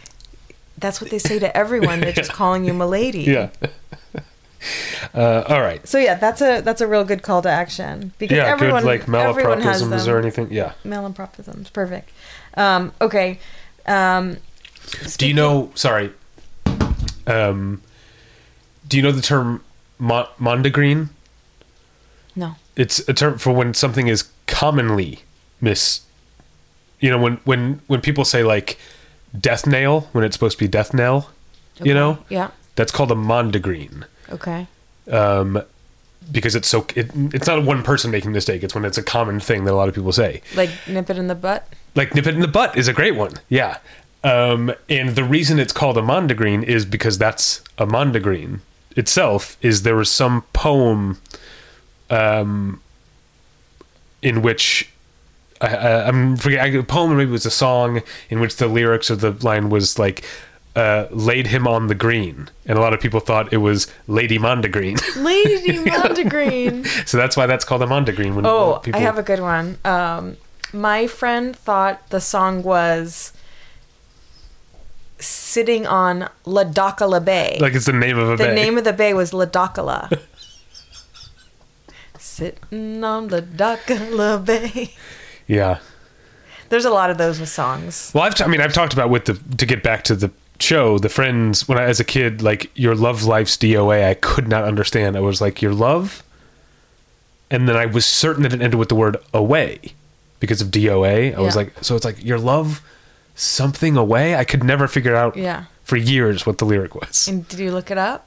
"That's what they say to everyone. They're just calling you milady." Yeah. Uh, all right. So yeah, that's a that's a real good call to action because Yeah, everyone good like everyone has malapropisms or anything. Yeah. malapropisms. Perfect. Um, okay. Um, Do you know? Sorry. Um, do you know the term mo- mondegreen? no. It's a term for when something is commonly mis. You know, when when when people say like death nail when it's supposed to be death knell. You know, Yeah. that's called a mondegreen. Okay. um, because it's so it, it's not one person making the mistake. It's when it's a common thing that a lot of people say. Like nip it in the butt. Like nip it in the butt is a great one. Yeah. Um, and the reason it's called a Green is because that's a mondegreen itself. Is there was some poem, um, in which I, I, I'm forget a poem or maybe it was a song in which the lyrics of the line was like. Uh, laid him on the green, and a lot of people thought it was Lady Mondegreen. Lady Mondegreen. so that's why that's called a mondegreen. When Oh, uh, people, I have a good one. Um, my friend thought the song was sitting on Ladakala Bay. like it's the name of a the bay. The name of the bay was Ladakala. Sitting on Ladakala Bay. Yeah. There's a lot of those with songs. Well, I've t- I mean, I've talked about with the to get back to the show, the friends when I as a kid, like your love life's DOA, I could not understand. I was like your love, and then I was certain that it ended with the word away because of DOA. I was like, so it's like your love something away. I could never figure out Yeah. for years what the lyric was. And did you look it up?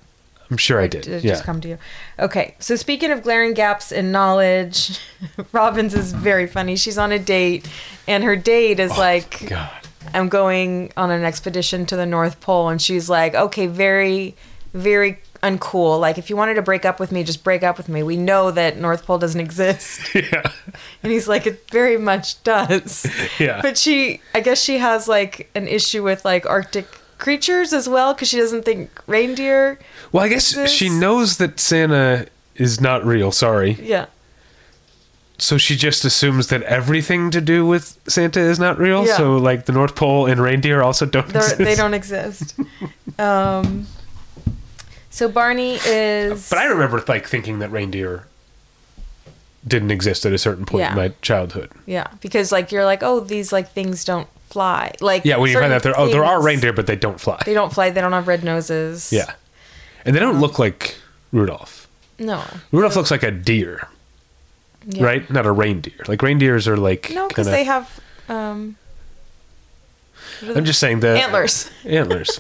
I'm sure I did. Did it yeah. just come to you? Okay, so speaking of glaring gaps in knowledge, Robin's is very funny. She's on a date, and her date is oh, like, Oh, God. I'm going on an expedition to the North Pole. And she's like, okay, very, very uncool. Like, if you wanted to break up with me, just break up with me. We know that North Pole doesn't exist. yeah. And he's like, it very much does. Yeah. But she, I guess she has like an issue with like Arctic creatures as well because she doesn't think reindeer. Well, I guess she knows that Santa is not real. Sorry. Yeah. So she just assumes that everything to do with Santa is not real. Yeah. So like the North Pole and reindeer also don't They're, exist. they don't exist. um, so Barney is. But I remember like thinking that reindeer didn't exist at a certain point Yeah. in my childhood. Yeah, because like you're like, oh, these like things don't fly. Like Yeah, when you find out there, oh, there are reindeer, but they don't fly. They don't fly. They don't have red noses. yeah, and they don't look like Rudolph. No. Rudolph looks like a deer, Yeah. right? Not a reindeer. Like reindeers are like No, because they have um, I'm just saying the antlers. Antlers.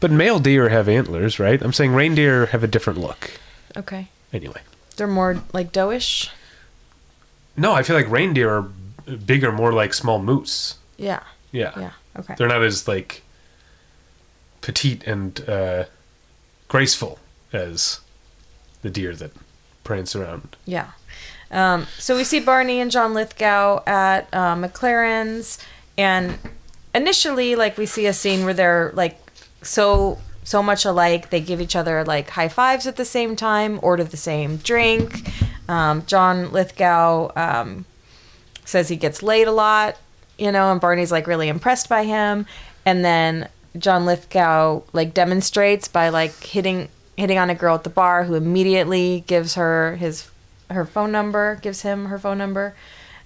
but male deer have antlers, right? I'm saying reindeer have a different look. Okay, Anyway. they're more like doughish. No, I feel like reindeer are bigger, more like small moose. Yeah. Yeah. Yeah. Okay. They're not as like petite and uh, graceful as the deer that prance around. Yeah. Um, so we see Barney and John Lithgow at uh, McLaren's, and initially, like we see a scene where they're like so so much alike. They give each other like high fives at the same time, order the same drink. Um, John Lithgow um, says he gets laid a lot, you know, and Barney's like really impressed by him. And then John Lithgow like demonstrates by like hitting hitting on a girl at the bar who immediately gives her his her phone number, gives him her phone number.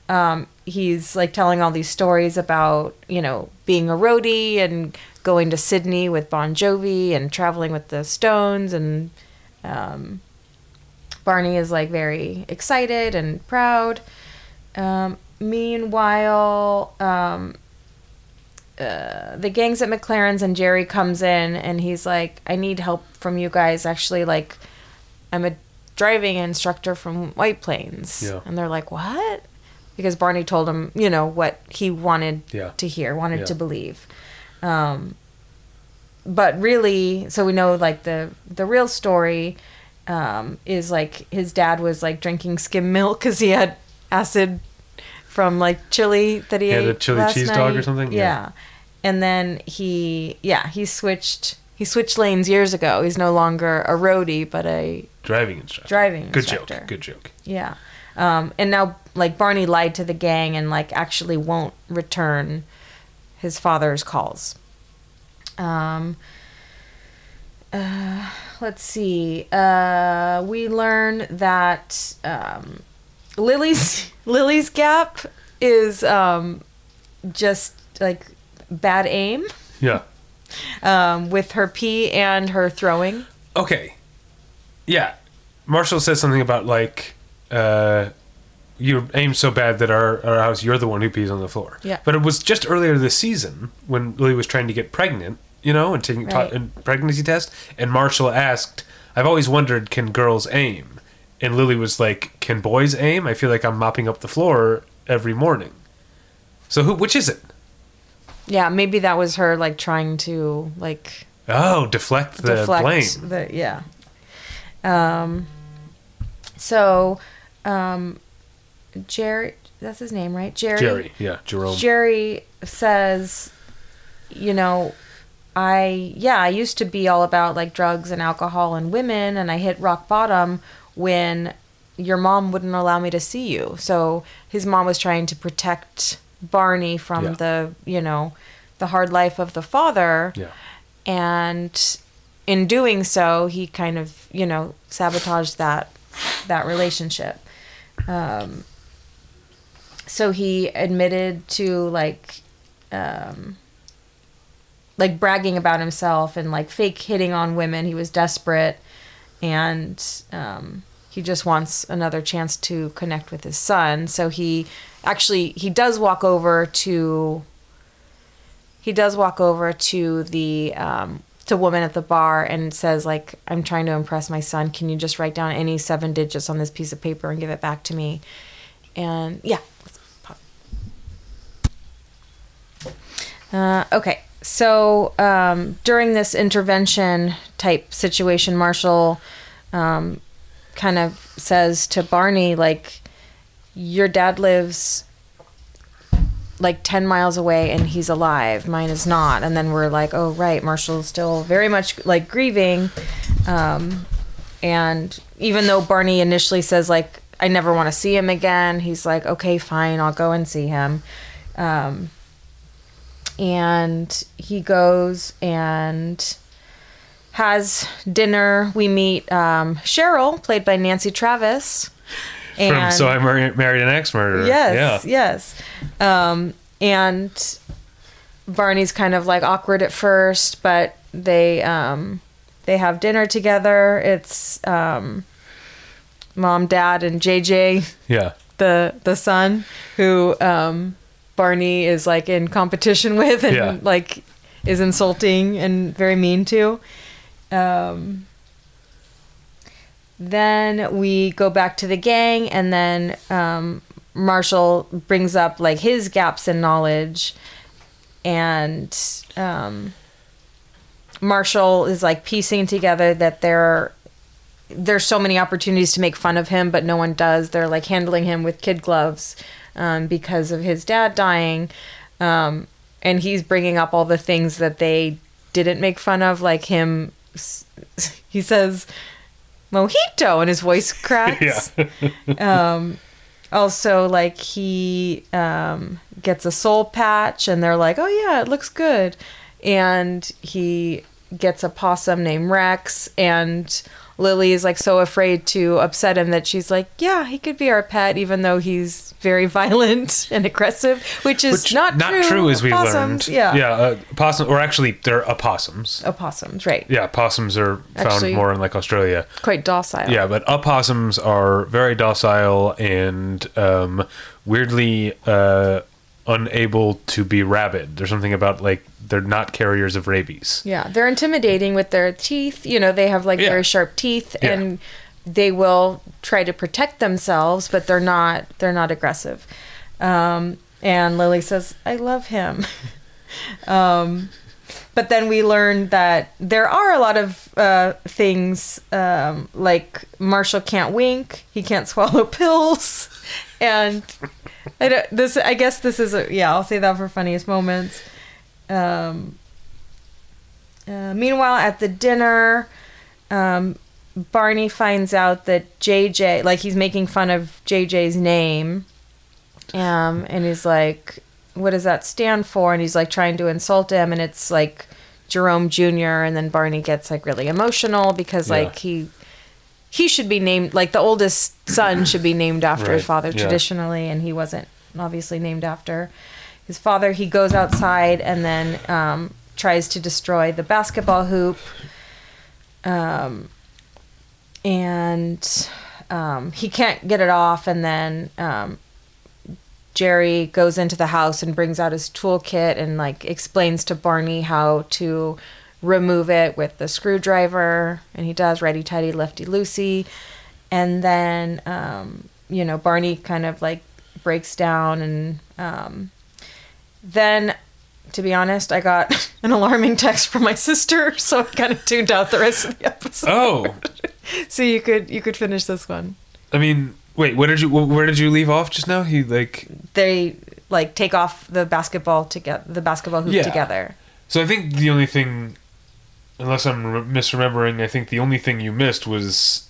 Um, he's like telling all these stories about you know being a roadie and going to Sydney with Bon Jovi and traveling with the Stones and um, Barney is like very excited and proud. Um, meanwhile, um, uh, the gangs at McLaren's and Jerry comes in and he's like, "I need help from you guys. Actually, like, I'm a driving instructor from White Plains." Yeah. And they're like, "What?" Because Barney told him, you know, what he wanted Yeah. to hear, wanted Yeah. to believe. Um, but really, so we know like the the real story um, is like his dad was like drinking skim milk because he had acid from like chili that he Yeah, ate the chili cheese dog or something? Yeah. Yeah. and then he yeah he switched he switched lanes years ago. He's no longer a roadie but a Driving instructor. driving Good instructor. joke. Good joke. Yeah. Um, and now, like, Barney lied to the gang and, like, actually won't return his father's calls. Um, uh, let's see. Uh, we learn that um, Lily's Lily's gap is um, just like bad aim Yeah. um, with her pee and her throwing. Okay. Yeah. Marshall says something about like uh you aim so bad that our, our house you're the one who pees on the floor. Yeah. But it was just earlier this season when Lily was trying to get pregnant, you know, and taking Right. ta- a pregnancy test, and Marshall asked, "I've always wondered, can girls aim?" And Lily was like, "Can boys aim? I feel like I'm mopping up the floor every morning." So who which is it? Yeah, maybe that was her like trying to like Oh, deflect the deflect blame. the yeah. Um. So, um, Jerry, that's his name, right? Jerry. Jerry, yeah, Jerome. Jerry says, you know, I yeah, I used to be all about like drugs and alcohol and women and I hit rock bottom when your mom wouldn't allow me to see you. So his mom was trying to protect Barney from Yeah. the, you know, the hard life of the father. Yeah, and in doing so he kind of you know sabotaged that that relationship. Um, so he admitted to like um, like bragging about himself and like fake hitting on women. He was desperate and um, he just wants another chance to connect with his son. So he actually he does walk over to he does walk over to the um, to woman at the bar and says like i'm trying to impress my son. Can you just write down any seven digits on this piece of paper and give it back to me? And yeah. Uh, okay so um, during this intervention type situation marshall um, kind of says to barney like your dad lives like 10 miles away and he's alive. Mine is not. And then we're like oh right marshall's still very much like grieving. Um, and even though barney initially says like i never want to see him again he's like okay fine i'll go and see him. Um, and he goes and has dinner we meet um, cheryl played by nancy travis from So I Mar- Married an Axe Murderer. Yes, yeah, yes. Um, and Barney's kind of like awkward at first, but they um, they have dinner together. It's um, mom, dad, and JJ, yeah, the the son, who um, Barney is like in competition with and Yeah. like is insulting and very mean to. Um, then we go back to the gang, and then um, Marshall brings up like his gaps in knowledge, and um, Marshall is like piecing together that there are, there's so many opportunities to make fun of him, but no one does. They're like handling him with kid gloves um, because of his dad dying, um, and he's bringing up all the things that they didn't make fun of, like him. He says mojito, and his voice cracks. yeah. um, also, like he um, gets a soul patch, and they're like, "Oh yeah, it looks good," and he gets a possum named Rex, and Lily is like so afraid to upset him that she's like, "Yeah, he could be our pet, even though he's very violent and aggressive," which is Which not, true. as we learned. Yeah, yeah, uh, possum, or actually, they're opossums. opossums, right? Yeah, possums are found Actually- more in like Australia. Quite docile. Yeah, but opossums are very docile and um, weirdly uh, unable to be rabid. There's something about like they're not carriers of rabies. Yeah, they're intimidating with their teeth. You know, they have like Yeah. very sharp teeth, Yeah. and they will try to protect themselves, but they're not. They're not aggressive. Um, and Lily says, "I love him." um, but then we learned that there are a lot of uh, things um, like Marshall can't wink, he can't swallow pills, and I don't, this. I guess this is a yeah. I'll say that for funniest moments. Um, uh, meanwhile, at the dinner, um, Barney finds out that JJ, like he's making fun of JJ's name, um, and he's like, "What does that stand for?" And he's like trying to insult him, and it's like Jerome Jr. And then Barney gets like really emotional because Yeah. like he he should be named like the oldest son should be named after his father yeah. traditionally, and he wasn't obviously named after his father. He goes outside and then um, tries to destroy the basketball hoop. Um, and um, he can't get it off, and then um, Jerry goes into the house and brings out his toolkit and like explains to Barney how to remove it with the screwdriver, and he does righty tighty, lefty loosey, and then um, you know Barney kind of like breaks down, and um, then to be honest, I got an alarming text from my sister, so I kind of tuned out the rest of the episode. Oh, So you could you could finish this one. I mean, wait. What did you? Where did you leave off just now? He like. They like take off the basketball to get the basketball hoop Yeah. together. So I think the only thing, unless I'm re- misremembering, I think the only thing you missed was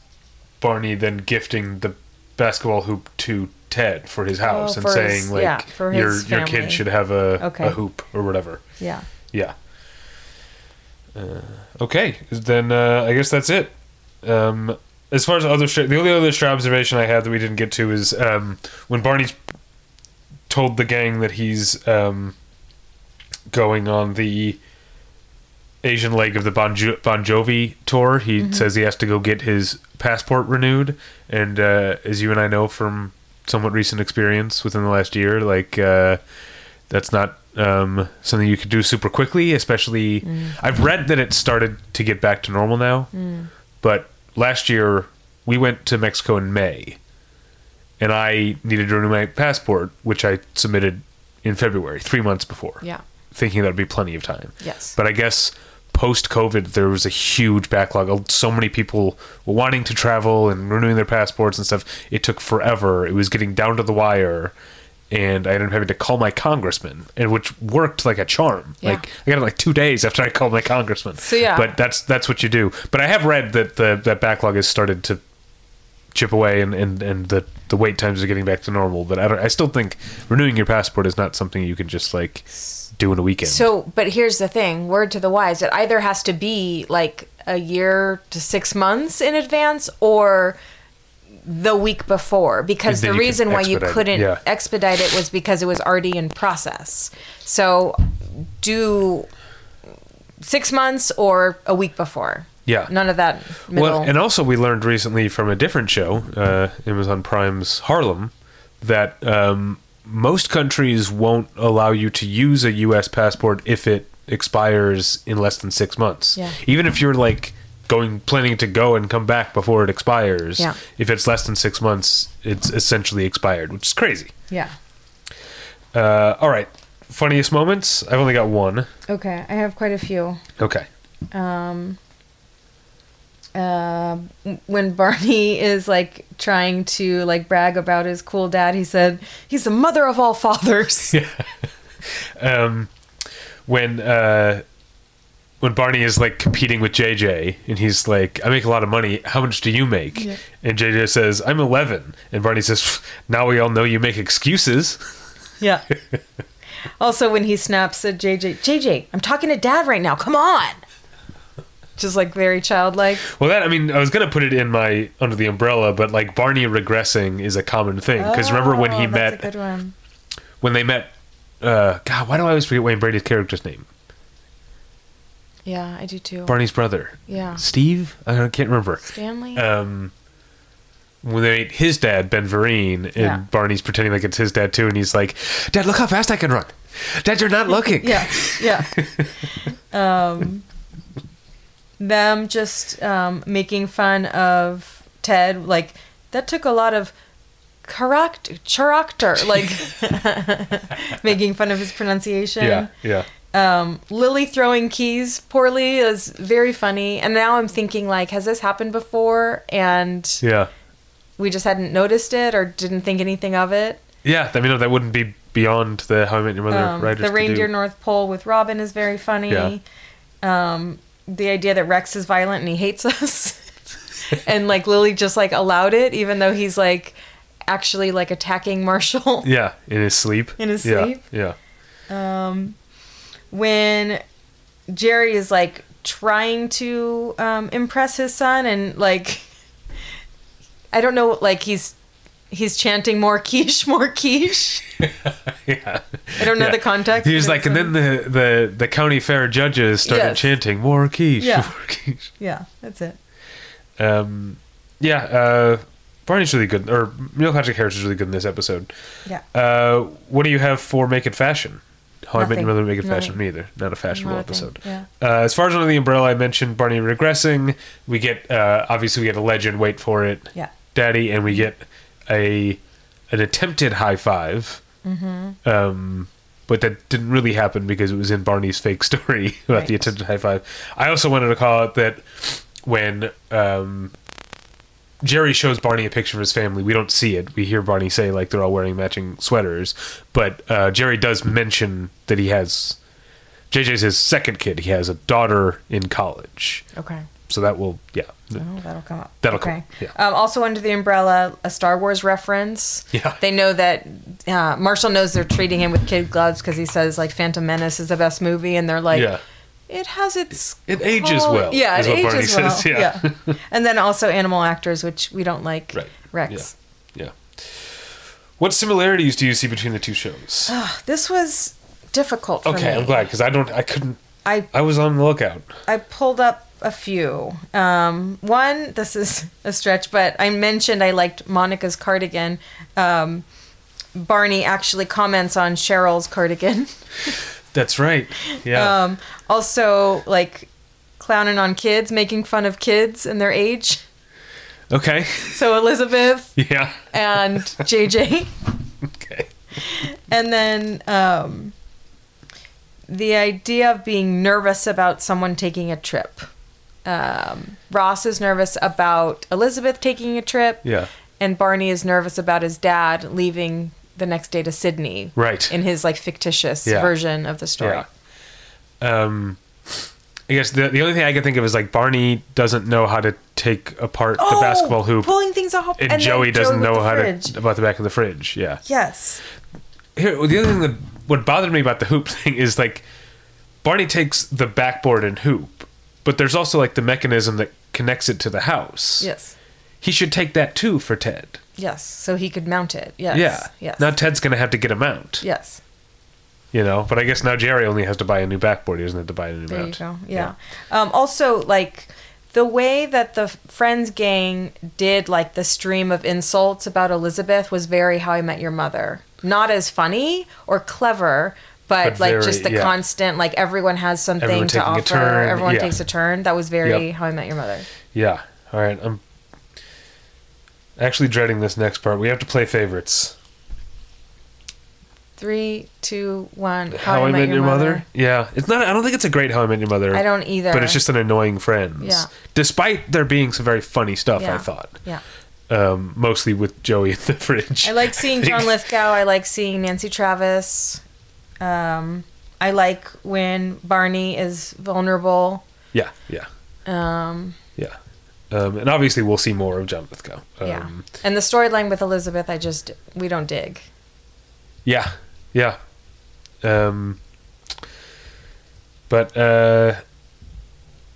Barney then gifting the basketball hoop to Ted for his house Oh, and saying his- like yeah, your his your family. kid should have a, Okay. a hoop or whatever. Yeah. Yeah. Uh, okay, then uh, I guess that's it. Um, as far as other, stra- the only other observation I had that we didn't get to is um, when Barney's told the gang that he's um, going on the Asian leg of the Bon, jo- bon Jovi tour. He says he has to go get his passport renewed, and uh, as you and I know from somewhat recent experience within the last year, like uh, that's not um, something you could do super quickly. Especially, I've read that it started to get back to normal now, but last year we went to Mexico in May, and I needed to renew my passport, which I submitted in February, three months before Yeah. thinking that would be plenty of time. Yes. But I guess post COVID, there was a huge backlog. Uh, so many people were wanting to travel and renewing their passports and stuff. It took forever. It was getting down to the wire. And I ended up having to call my congressman, and which worked like a charm. Yeah. Like I got it like two days after I called my congressman. So, yeah. But that's that's what you do. But I have read that the that backlog has started to chip away, and, and, and the the wait times are getting back to normal. But I. I still think renewing your passport is not something you can just like do in a weekend. So, but here's the thing: word to the wise, it either has to be like a year to six months in advance, or the week before. Because the reason why you couldn't yeah. expedite it was because it was already in process. So, do six months or a week before. Yeah. None of that middle. Well, and also we learned recently from a different show, uh, Amazon Prime's Harlem, that um, most countries won't allow you to use a U.S. passport if it expires in less than six months. Yeah. Even if you're like going planning to go and come back before it expires, Yeah. if it's less than six months, it's essentially expired, which is crazy. yeah. Uh, all right, funniest moments. I've only got one. Okay, I have quite a few. Okay. um uh, when Barney is like trying to like brag about his cool dad, he said he's the mother of all fathers. um, when uh, when Barney is like competing with JJ, and he's like, "I make a lot of money. How much do you make?" Yeah. And JJ says, "I'm 11." And Barney says, "Now we all know you make excuses." yeah. also, when he snaps at JJ, JJ, I'm talking to dad right now. Come on. Just like very childlike. Well, that I mean, I was gonna put it in my under the umbrella, but like Barney regressing is a common thing because remember when he Oh, met a good one. when they met. Uh, God, why do I always forget Wayne Brady's character's name? Yeah, I do too. Barney's brother, yeah. Steve. I can't remember. Stanley. um, when they meet his dad, Ben Vereen, and Yeah. Barney's pretending like it's his dad too, and he's like, "Dad, look how fast I can run." Dad, you're not looking. yeah yeah um them just um making fun of ted like that took a lot of character character like making fun of his pronunciation yeah, yeah. um lily throwing keys poorly is very funny and now i'm thinking like has this happened before and Yeah. we just hadn't noticed it or didn't think anything of it Yeah, I mean that wouldn't be beyond the How I Met Your Mother Um, writers. the reindeer. North Pole with Robin is very funny. Yeah. Um, the idea that Rex is violent and he hates us, and like Lily just like allowed it, even though he's like actually like attacking Marshall. Yeah, in his sleep. In his Yeah, sleep? Yeah. Um, when Jerry is like trying to um, impress his son and like I don't know, like he's he's chanting more quiche, more quiche. yeah. I don't know Yeah. the context. He was like, and then the, the, the county fair judges started Yes. chanting more quiche, Yeah. more quiche. yeah, that's it. Um, yeah, uh, Barney's really good, or Neil Patrick Harris is really good in this episode. Yeah. Uh, what do you have for Make It Fashion? How I Met Your Nothing. Mother Make It Fashion, me either. Not a fashionable Not a thing, episode. yeah. Uh, as far as under the umbrella, I mentioned Barney regressing. We get, uh, obviously, we get a legend, wait for it, Yeah. Daddy, and we get a an attempted high 5 Mm-hmm. Um, but that didn't really happen because it was in Barney's fake story about the Right. attempted high five. I also wanted to call out that when um, Jerry shows Barney a picture of his family, we don't see it. We hear Barney say like they're all wearing matching sweaters, but uh, Jerry does mention that he has. JJ's his second kid. He has a daughter in college, Okay. So that will yeah. Oh, that'll come up. That'll come okay. up, yeah. Um, also under the umbrella, a Star Wars reference. Yeah. They know that uh, Marshall knows they're treating him with kid gloves because he says like Phantom Menace is the best movie, and they're like, yeah. it has its. It ages well, Yeah, it Barney ages well. says, yeah. and then also animal actors, which we don't like. Right. Rex. Yeah. What similarities do you see between the two shows? This was difficult for okay, me. I'm glad because I don't. I couldn't. I I was on the lookout. I pulled up a few. Um, one, this is a stretch, but I mentioned I liked Monica's cardigan. Um, Barney actually comments on Cheryl's cardigan. That's right. Yeah. Um, also, like clowning on kids, making fun of kids and their age. okay. So Elizabeth Yeah. and JJ. Okay. And then um, the idea of being nervous about someone taking a trip. Um, Ross is nervous about Elizabeth taking a trip. Yeah. And Barney is nervous about his dad leaving the next day to Sydney. Right. In his like fictitious Yeah. version of the story. Yeah. Um, I guess the the only thing I can think of is like Barney doesn't know how to take apart the basketball hoop, Oh, Pulling things off. and, then Joey doesn't with know how fridge. to about the back of the fridge. Yeah. Yes. Here, the other thing that what bothered me about the hoop thing is like Barney takes the backboard and hoop, but there's also like the mechanism that connects it to the house. Yes. He should take that too for Ted. Yes. So he could mount it. Yes. Yeah. Yes. Now Ted's gonna have to get a mount. yes. You know, but I guess now Jerry only has to buy a new backboard. He doesn't have to buy a new There mount. you go. Yeah. Um, also, like the way that the Friends gang did like the stream of insults about Elizabeth was very How I Met Your Mother. Not as funny or clever, but, But like very- just the yeah. constant like everyone has something Everyone to offer. turn, Everyone yeah. takes a turn. That was very Yep. How I Met Your Mother. Yeah. All right. I'm actually dreading this next part. We have to play favorites. Three, two, one. How, I Met Your Mother. Yeah. It's not. I don't think it's a great How I Met Your Mother. I don't either. But it's just an annoying Friends. Yeah. Despite there being some very funny stuff, I thought. Yeah. Um, mostly with Joey in the fridge. I like seeing John Lithgow. I like seeing Nancy Travis. Um, I like when Barney is vulnerable. Yeah. Yeah. Um, Yeah. Um, and obviously, we'll see more of John Lithgow. Um, yeah. And the storyline with Elizabeth, I just we don't dig. Yeah, yeah. Um, but uh,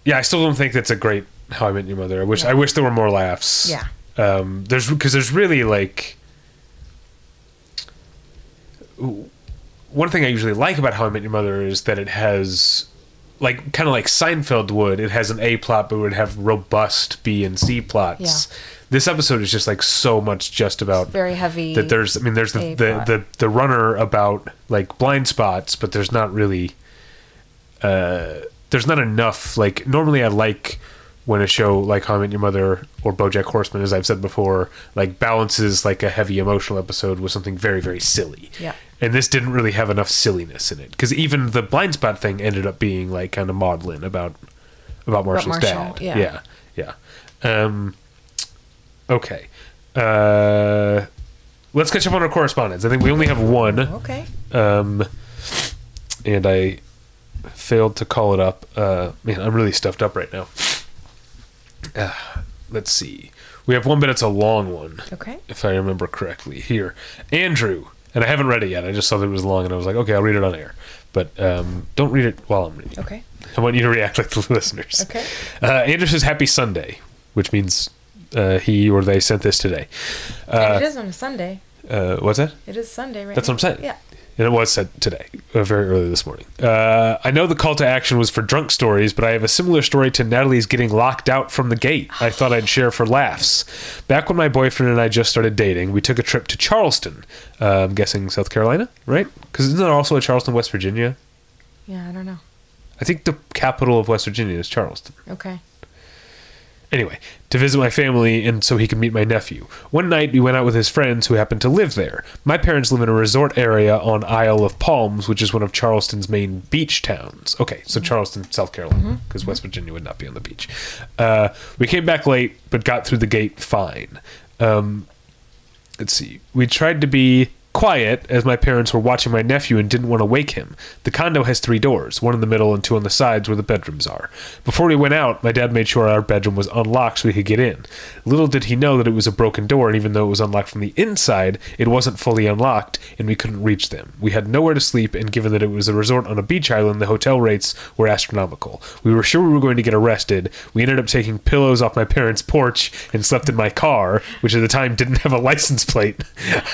yeah, I still don't think that's a great How I Met Your Mother. I wish I wish there were more laughs. Yeah. Um, there's because there's really like one thing I usually like about How I Met Your Mother is that it has like kind of like Seinfeld would. It has an A plot, but it would have robust B and C plots. Yeah. This episode is just like so much just about Very heavy. that there's I mean there's the the, the the runner about like blind spots, but there's not really uh there's not enough like normally I like when a show like How I Met Your Mother or BoJack Horseman, as I've said before, like balances like a heavy emotional episode with something very very silly. Yeah. And this didn't really have enough silliness in it because even the blind spot thing ended up being like kind of maudlin about about Marshall's Marshall, dad. yeah. yeah, yeah. Um, okay. Uh, let's catch up on our correspondence. I think we only have one, okay. um, and I failed to call it up. Uh, man, I'm really stuffed up right now. Uh, let's see. We have one, but it's a long one, Okay. if I remember correctly. Here, Andrew, and I haven't read it yet. I just saw that it was long, and I was like, okay, I'll read it on air. But um, don't read it while I'm reading. Okay. I want you to react like the listeners. Okay. Uh, Andrew says Happy Sunday, which means uh, he or they sent this today. and Uh, it is on a Sunday. uh, what's that? It is Sunday, right? That's what I'm saying. Yeah. And it was said today, uh, very early this morning. Uh, I know the call to action was for drunk stories, but I have a similar story to Natalie's getting locked out from the gate. I thought I'd share for laughs. Back when my boyfriend and I just started dating, we took a trip to Charleston. Uh, I'm guessing South Carolina, right? Because isn't there also a Charleston, West Virginia? Yeah, I don't know. I think the capital of West Virginia is Charleston. Okay. Anyway, to visit my family and so he could meet my nephew. One night we went out with his friends who happened to live there. My parents live in a resort area on Isle of Palms, which is one of Charleston's main beach towns. Okay, so Charleston, South Carolina, because West Virginia would not be on the beach. Uh, we came back late, but got through the gate fine. Um, let's see. We tried to be quiet as my parents were watching my nephew and didn't want to wake him. The condo has three doors, one in the middle and two on the sides where the bedrooms are. Before we went out, my dad made sure our bedroom was unlocked so we could get in. Little did he know that it was a broken door, and even though it was unlocked from the inside, it wasn't fully unlocked, and we couldn't reach them. We had nowhere to sleep, and given that it was a resort on a beach island, the hotel rates were astronomical. We were sure we were going to get arrested. We ended up taking pillows off my parents' porch and slept in my car, which at the time didn't have a license plate.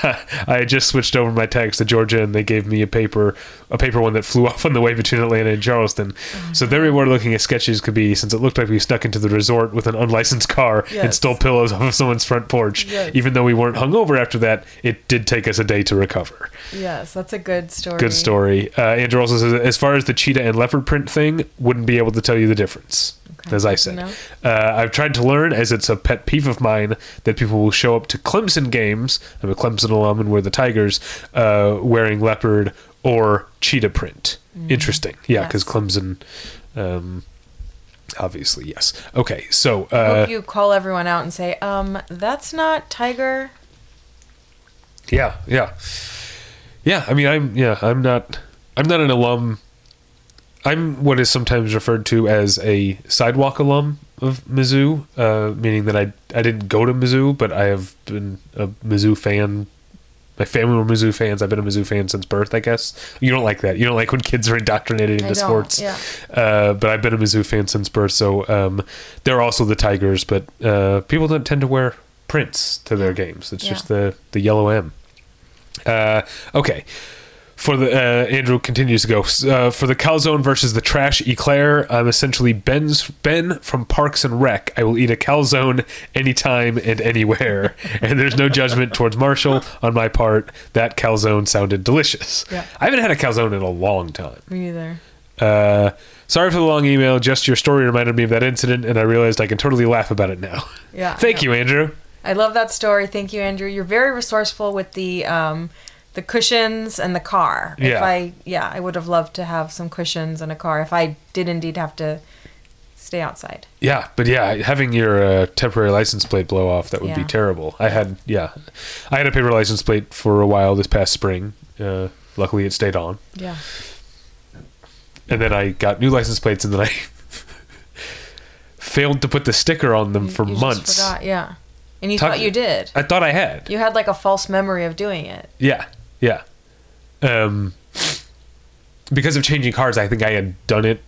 I just switched over my tags to Georgia, and they gave me a paper, a paper one that flew off on the way between Atlanta and Charleston. So mm-hmm. there we were looking as sketchy as could be, since it looked like we snuck into the resort with an unlicensed car and stole pillows off of someone's front porch. Yes. Even though we weren't hungover after that, it did take us a day to recover. Yes, that's a good story. Good story. Uh, Andrew also says, as far as the cheetah and leopard print thing, wouldn't be able to tell you the difference. As I said, No. uh, I've tried to learn, as it's a pet peeve of mine, that people will show up to Clemson games. I'm a Clemson alum, and we're the Tigers, uh, wearing leopard or cheetah print. Interesting, yeah, because Mm. Yes. Clemson, um, obviously, yes. Okay, so uh, hope you call everyone out and say, um, that's not Tiger. Yeah, yeah, yeah. I mean, I'm yeah, I'm not, I'm not an alum. I'm what is sometimes referred to as a sidewalk alum of Mizzou, uh, meaning that I I didn't go to Mizzou, but I have been a Mizzou fan. My family were Mizzou fans. I've been a Mizzou fan since birth. I guess you don't like that. You don't like when kids are indoctrinated into sports. yeah. Uh, but I've been a Mizzou fan since birth, so um, they're also the Tigers. But uh, people don't tend to wear prints to their games. It's Yeah. just the the yellow M. Uh, okay. For the uh, Andrew continues to go uh, for the calzone versus the trash eclair. I'm essentially Ben's Ben from Parks and Rec. I will eat a calzone anytime and anywhere, and there's no judgment towards Marshall on my part. That calzone sounded delicious. Yeah. I haven't had a calzone in a long time. Me either. Uh, sorry for the long email. Just your story reminded me of that incident, and I realized I can totally laugh about it now. Yeah. Thank you, Andrew. I love that story. Thank you, Andrew. You're very resourceful with the um, the cushions and the car. Yeah. If Yeah. I yeah, I would have loved to have some cushions and a car if I did indeed have to stay outside. Yeah, but yeah, having your uh, temporary license plate blow off that would be terrible. I had yeah, I had a paper license plate for a while this past spring. Uh, luckily, it stayed on, Yeah. and then I got new license plates, and then I failed to put the sticker on them for You months. forgot, yeah. And you Talk- thought you did. I thought I had. You had like a false memory of doing it. Yeah, yeah. Um, because of changing cars, I think I had done it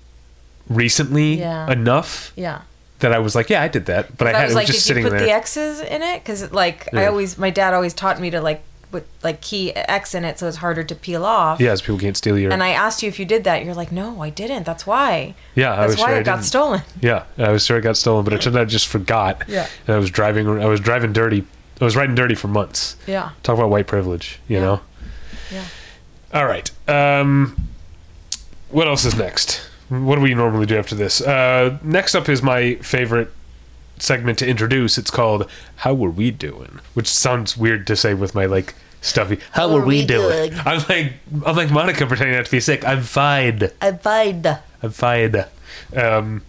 recently Yeah. enough Yeah. that I was like, yeah, I did that, but I That had was it was like, just did you sitting put there. the X's in it? Because like I always, my dad always taught me to like put like key X in it so it's harder to peel off. yeah, so people can't steal your. And I asked you if you did that. You're like, no, I didn't. That's why. yeah, I That's was why sure I it got stolen. Yeah, I was sure it got stolen, but it turned out I just forgot. Yeah. and I was driving. I was driving dirty. I was riding dirty for months. Yeah. Talk about white privilege, you Yeah. know. Yeah. All right. Um, what else is next? What do we normally do after this? Uh, next up is my favorite segment to introduce. It's called "How Were We Doing," which sounds weird to say with my like stuffy. How, are we, doing? I'm like I'm like Monica pretending not to be sick. I'm fine. I'm fine. I'm fine. Um,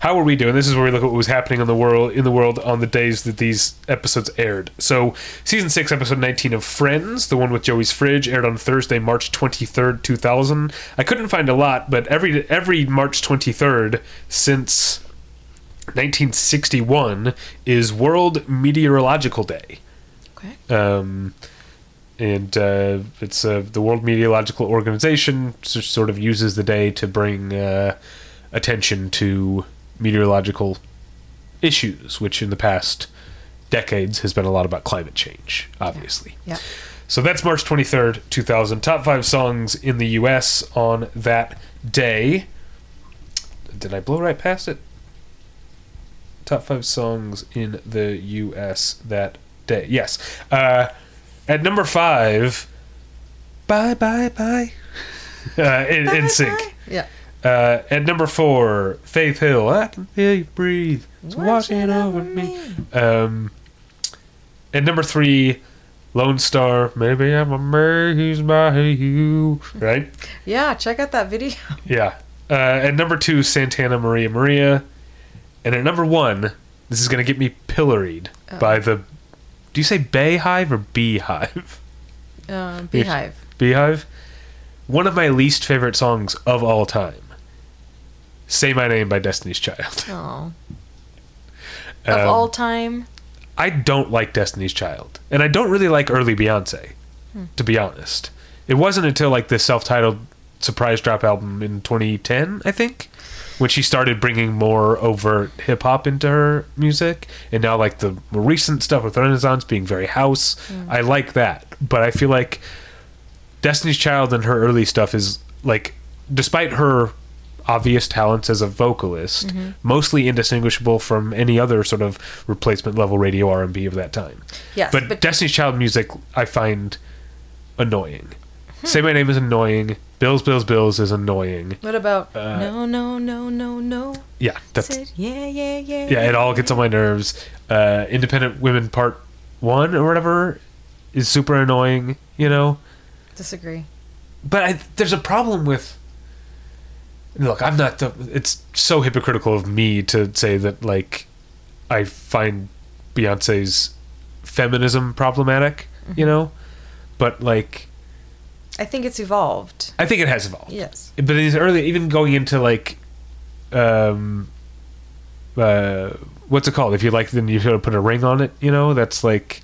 how are we doing? This is where we look at what was happening in the world in the world on the days that these episodes aired. So, season six, episode nineteen of Friends, the one with Joey's fridge, aired on Thursday, March twenty third, two thousand. I couldn't find a lot, but every every March twenty third since 1961 is World Meteorological Day Okay. um, and uh, it's uh, the World Meteorological Organization sort of uses the day to bring uh, attention to meteorological issues, which in the past decades has been a lot about climate change, obviously. Yeah. So that's March 23rd, 2000. Top five songs in the U.S. on that day. Did I blow right past it? Top five songs in the U.S. that day. Yes. Uh, at number five, Bye Bye Bye. Uh, in, in sync. Yeah. Uh, at number four, Faith Hill. I can feel you breathe. It's washing over me. Um, at number three, Lone Star. Maybe I'm amazed by you. Right? Yeah, check out that video. Yeah. Uh, at number two, Santana Maria Maria. And at number one, this is going to get me pilloried by the. Do you say BeyHive or Beehive? Uh, Beehive. Beehive? One of my least favorite songs of all time. Say My Name by Destiny's Child. Oh. Of Um, all time. I don't like Destiny's Child. And I don't really like early Beyonce, to be honest. It wasn't until like the self titled surprise drop album in 2010, I think, when she started bringing more overt hip hop into her music. And now, like the more recent stuff with Renaissance being very house, mm. I like that. But I feel like Destiny's Child and her early stuff is like, despite her obvious talents as a vocalist, mm-hmm. mostly indistinguishable from any other sort of replacement level radio R and B of that time. Yes, but, but- Destiny's Child music I find annoying. Say my name is annoying. Bills, Bills, Bills is annoying. What about Uh, no, no, no, no, no? Yeah, that's Said, yeah, yeah, yeah. yeah. It all gets on my nerves. Uh, Independent Women Part One or whatever is super annoying. You know. Disagree. but I, there's a problem with look i'm not the it's so hypocritical of me to say that like i find beyonce's feminism problematic you know but like I think it's evolved. i think it has evolved. Yes. but it's early even going into like um uh what's it called? If you like then you should put a ring on it you know? That's like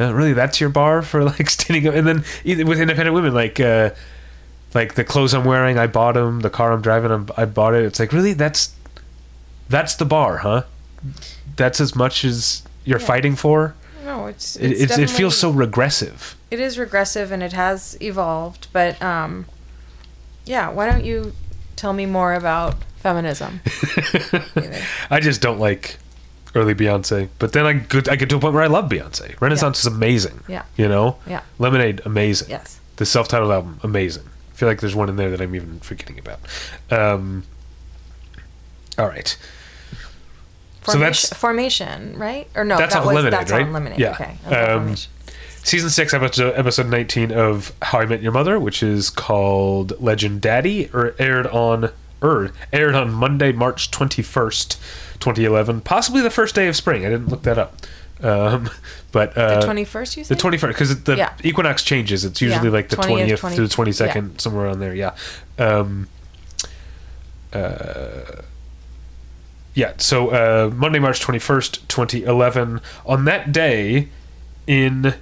uh, really that's your bar for like standing up? And then with independent women like uh like the clothes i'm wearing i bought them the car i'm driving I'm, i bought it. It's like really that's that's the bar huh? That's as much as you're Yeah. fighting for? No, it's it, it's it's, it feels so regressive it is regressive and it has evolved, but um yeah, why don't you tell me more about feminism? I just don't like early Beyonce. But then I get I get to a point where I love Beyonce. Renaissance is amazing. Yeah. You know? Yeah. Lemonade, amazing. Yes. The self titled album, amazing. I feel like there's one in there that I'm even forgetting about. Um all right. So Formation, that's- formation, right? Or no, That's that was Lemonade, that's right? on Lemonade. Yeah. Okay. Um, Formation. Season six, episode episode nineteen of How I Met Your Mother, which is called Legend Daddy, or aired on er, aired on Monday, March twenty first, twenty eleven, possibly the first day of spring. I didn't look that up, um, but uh, the twenty first, you said the twenty first because the Yeah. equinox changes. It's usually Yeah, like the 20th, to the twenty second, somewhere on there. Yeah. Um, uh, yeah. So uh, Monday, March twenty first, twenty eleven. On that day, in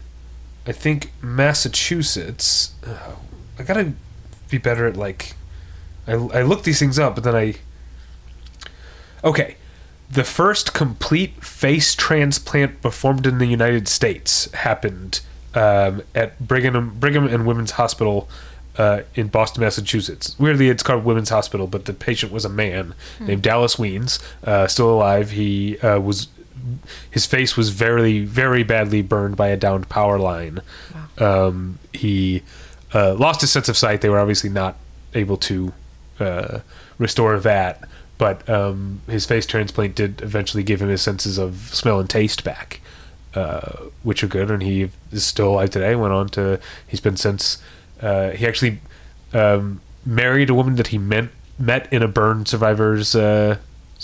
I think Massachusetts, uh, I gotta be better at like. I I look these things up, but then I. Okay. The first complete face transplant performed in the United States happened um, at Brigham Brigham and Women's Hospital uh, in Boston, Massachusetts. Weirdly, it's called Women's Hospital, but the patient was a man named Dallas Wiens, uh, still alive. He uh, was his face was very very badly burned by a downed power line. Um, he uh, lost his sense of sight. They were obviously not able to uh, restore that, but um, his face transplant did eventually give him his senses of smell and taste back, uh, which are good. And he is still alive today. Went on to he's been since uh, he actually um, married a woman that he met met in a burn survivors uh,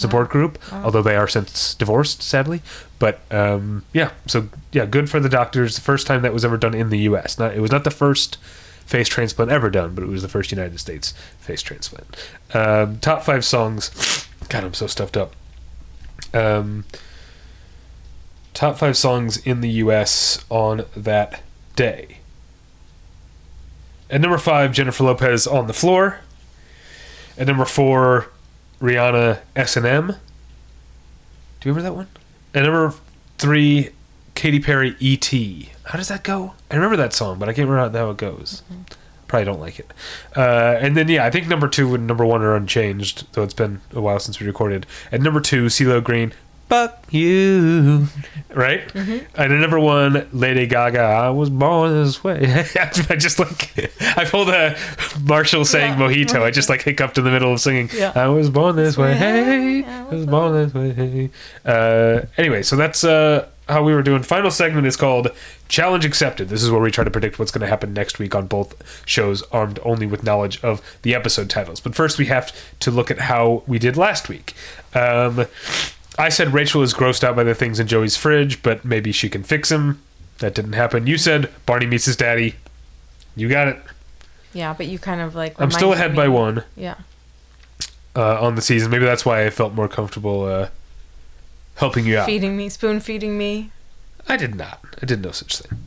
support group. Although they are since divorced, sadly. But um, yeah, so yeah, good for the doctors. The first time that was ever done in the U.S. Not it was not the first face transplant ever done, but it was the first United States face transplant. Um, top five songs. God, I'm so stuffed up. Um, top five songs in the U.S. on that day. At number five, Jennifer Lopez on the floor. At number four, Rihanna S and M. Do you remember that one? At number three, Katy Perry E.T. How does that go? I remember that song, but I can't remember how it goes. Probably don't like it. Uh, and then yeah, I think number two and number one are unchanged, though it's been a while since we recorded. And number two, CeeLo Green, fuck you. Right? And then number one, Lady Gaga, I was born this way. I just like, I pulled a Marshall saying Yeah. mojito. I just like hiccuped in the middle of singing, Yeah. I was born this way. Hey, I I was born this way. Uh, anyway, so that's uh, how we were doing. Final segment is called Challenge Accepted. This is where we try to predict what's going to happen next week on both shows, armed only with knowledge of the episode titles. But first, we have to look at how we did last week. Um, I said Rachel is grossed out by the things in Joey's fridge, but maybe she can fix him. That didn't happen. You said Barney meets his daddy. You got it. Yeah, but you kind of like. I'm still ahead me- by one Yeah. uh, on the season. Maybe that's why I felt more comfortable uh, helping you out. Feeding me, spoon feeding me. I did not. I did no such thing.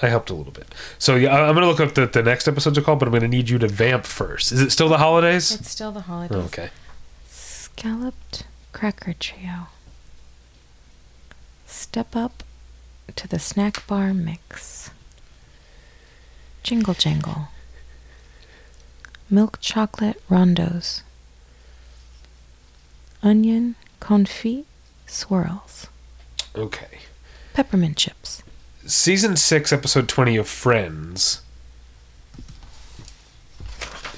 I helped a little bit. So yeah, I'm gonna look up the the next episodes are called, but I'm gonna need you to vamp first. Is it still the holidays? It's still the holidays. Oh, okay. Scalloped cracker trio. Step up to the snack bar mix. Jingle jangle. Milk chocolate rondos. Onion confit swirls. Okay. Peppermint chips. Season six, episode twenty of Friends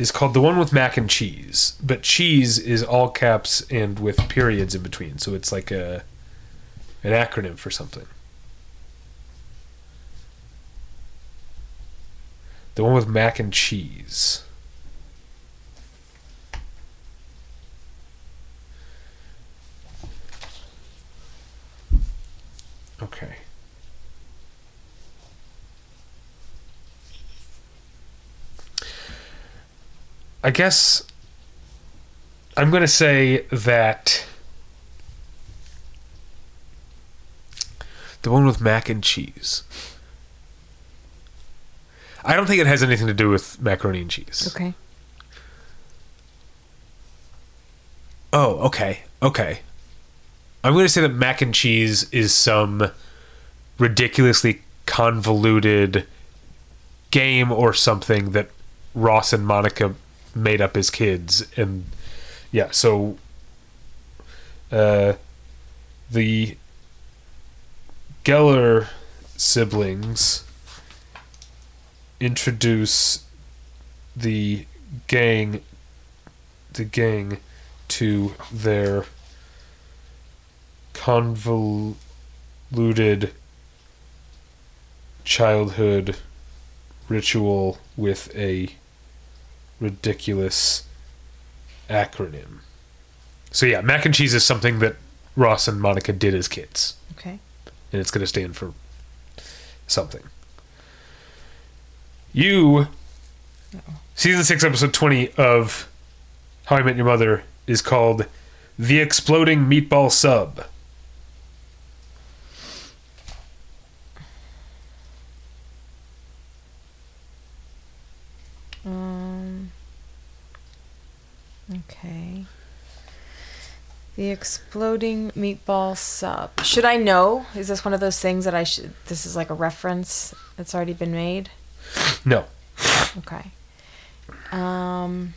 is called the one with mac and cheese, but cheese is all caps and with periods in between, so it's like a an acronym for something. The one with mac and cheese. Okay. I guess I'm going to say that the one with mac and cheese. I don't think it has anything to do with macaroni and cheese. Okay. Oh, okay. Okay. I'm going to say that mac and cheese is some ridiculously convoluted game or something that Ross and Monica made up as kids and yeah, so uh the Geller siblings introduce the gang the gang to their convoluted childhood ritual with a ridiculous acronym. So yeah, mac and cheese is something that Ross and Monica did as kids, Okay. and it's going to stand for something. You, season six, episode twenty of How I Met Your Mother is called "The Exploding Meatball Sub." Okay. The exploding meatball sub. Should I know? Is this one of those things that I should? This is like a reference that's already been made. No, Okay. Um.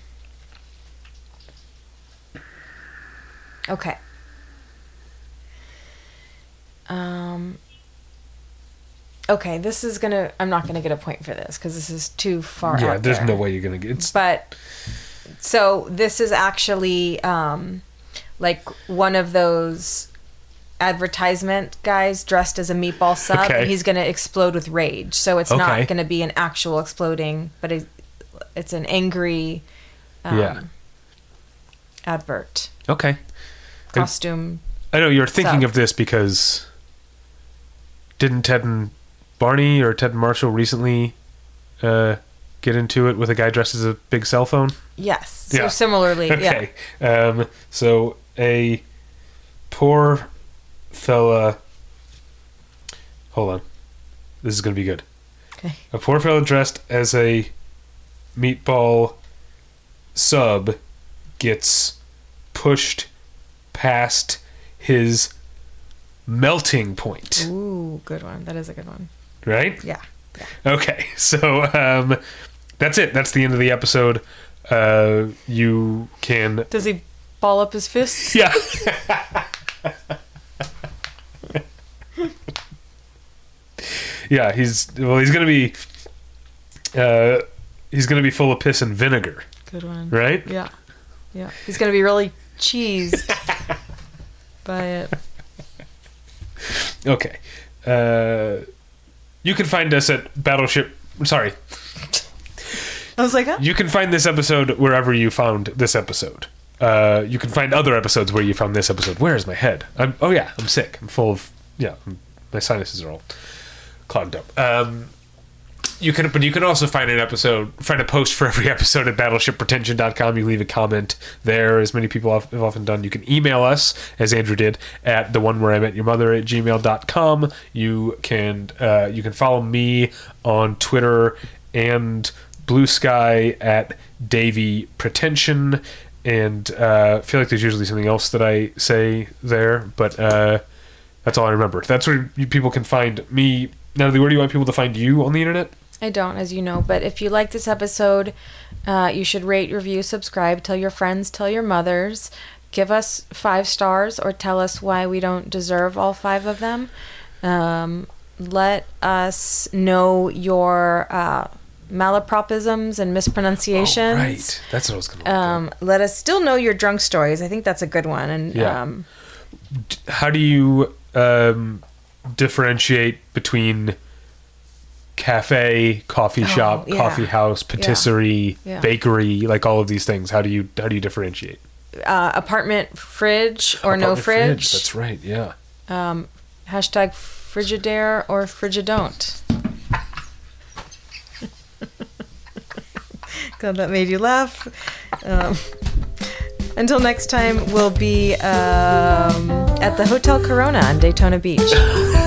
Okay. Um. Okay, this is gonna. I'm not gonna get a point for this because this is too far. yeah, out there's there. no way you're gonna get. It's But so this is actually um, like one of those advertisement guys dressed as a meatball sub, Okay. and he's going to explode with rage. So it's Okay. not going to be an actual exploding, but it, it's an angry um, Yeah. advert okay. costume. I know you're thinking Sub. of this because didn't Ted and Barney or Ted and Marshall recently uh, get into it with a guy dressed as a big cell phone? Yes. So Yeah. similarly, Okay. Um, so a poor fella. Hold on. This is going to be good. Okay. A poor fella dressed as a meatball sub gets pushed past his melting point, Ooh, good one. That is a good one. right? Yeah. Okay, so um, that's it. That's the end of the episode. Uh, you can, Does he ball up his fists? yeah. Yeah, he's well. He's gonna be. Uh, he's gonna be full of piss and vinegar, Good one. right? Yeah. Yeah. He's going to be really cheesed by it. Okay. Uh, you can find us at Battleship. Sorry, I was like, huh? you can find this episode wherever you found this episode. Uh, you can find other episodes where you found this episode. Where is my head? I'm, oh yeah, I'm sick. I'm full of yeah. My sinuses are all clogged up. Um, you can, but you can also find an episode, find a post for every episode at battleshippretension.com. You leave a comment there, as many people have have often done. You can email us, as Andrew did, at the one where I met your mother at gmail.com. You can, uh, you can follow me on Twitter and Bluesky at Davy Pretension. And uh, I feel like there's usually something else that I say there, but uh, that's all I remember. That's where you, people can find me. Natalie, where do you want people to find you on the internet? I don't, as you know. But if you like this episode, uh, you should rate, review, subscribe, tell your friends, tell your mothers, give us five stars, or tell us why we don't deserve all five of them. Um, let us know your uh, malapropisms and mispronunciations. Oh, right. That's what I was going to Um, let us still know your drunk stories. I think that's a good one. And Yeah. um, How do you um, differentiate between cafe, coffee shop, yeah. coffee house, patisserie, Yeah. bakery, like all of these things? How do you how do you differentiate? uh, apartment fridge or no Apartment fridge. That's right. Yeah. um, hashtag Frigidaire or Frigidon't. Glad that made you laugh. Um, until next time, we'll be um, at the Hotel Corona on Daytona Beach.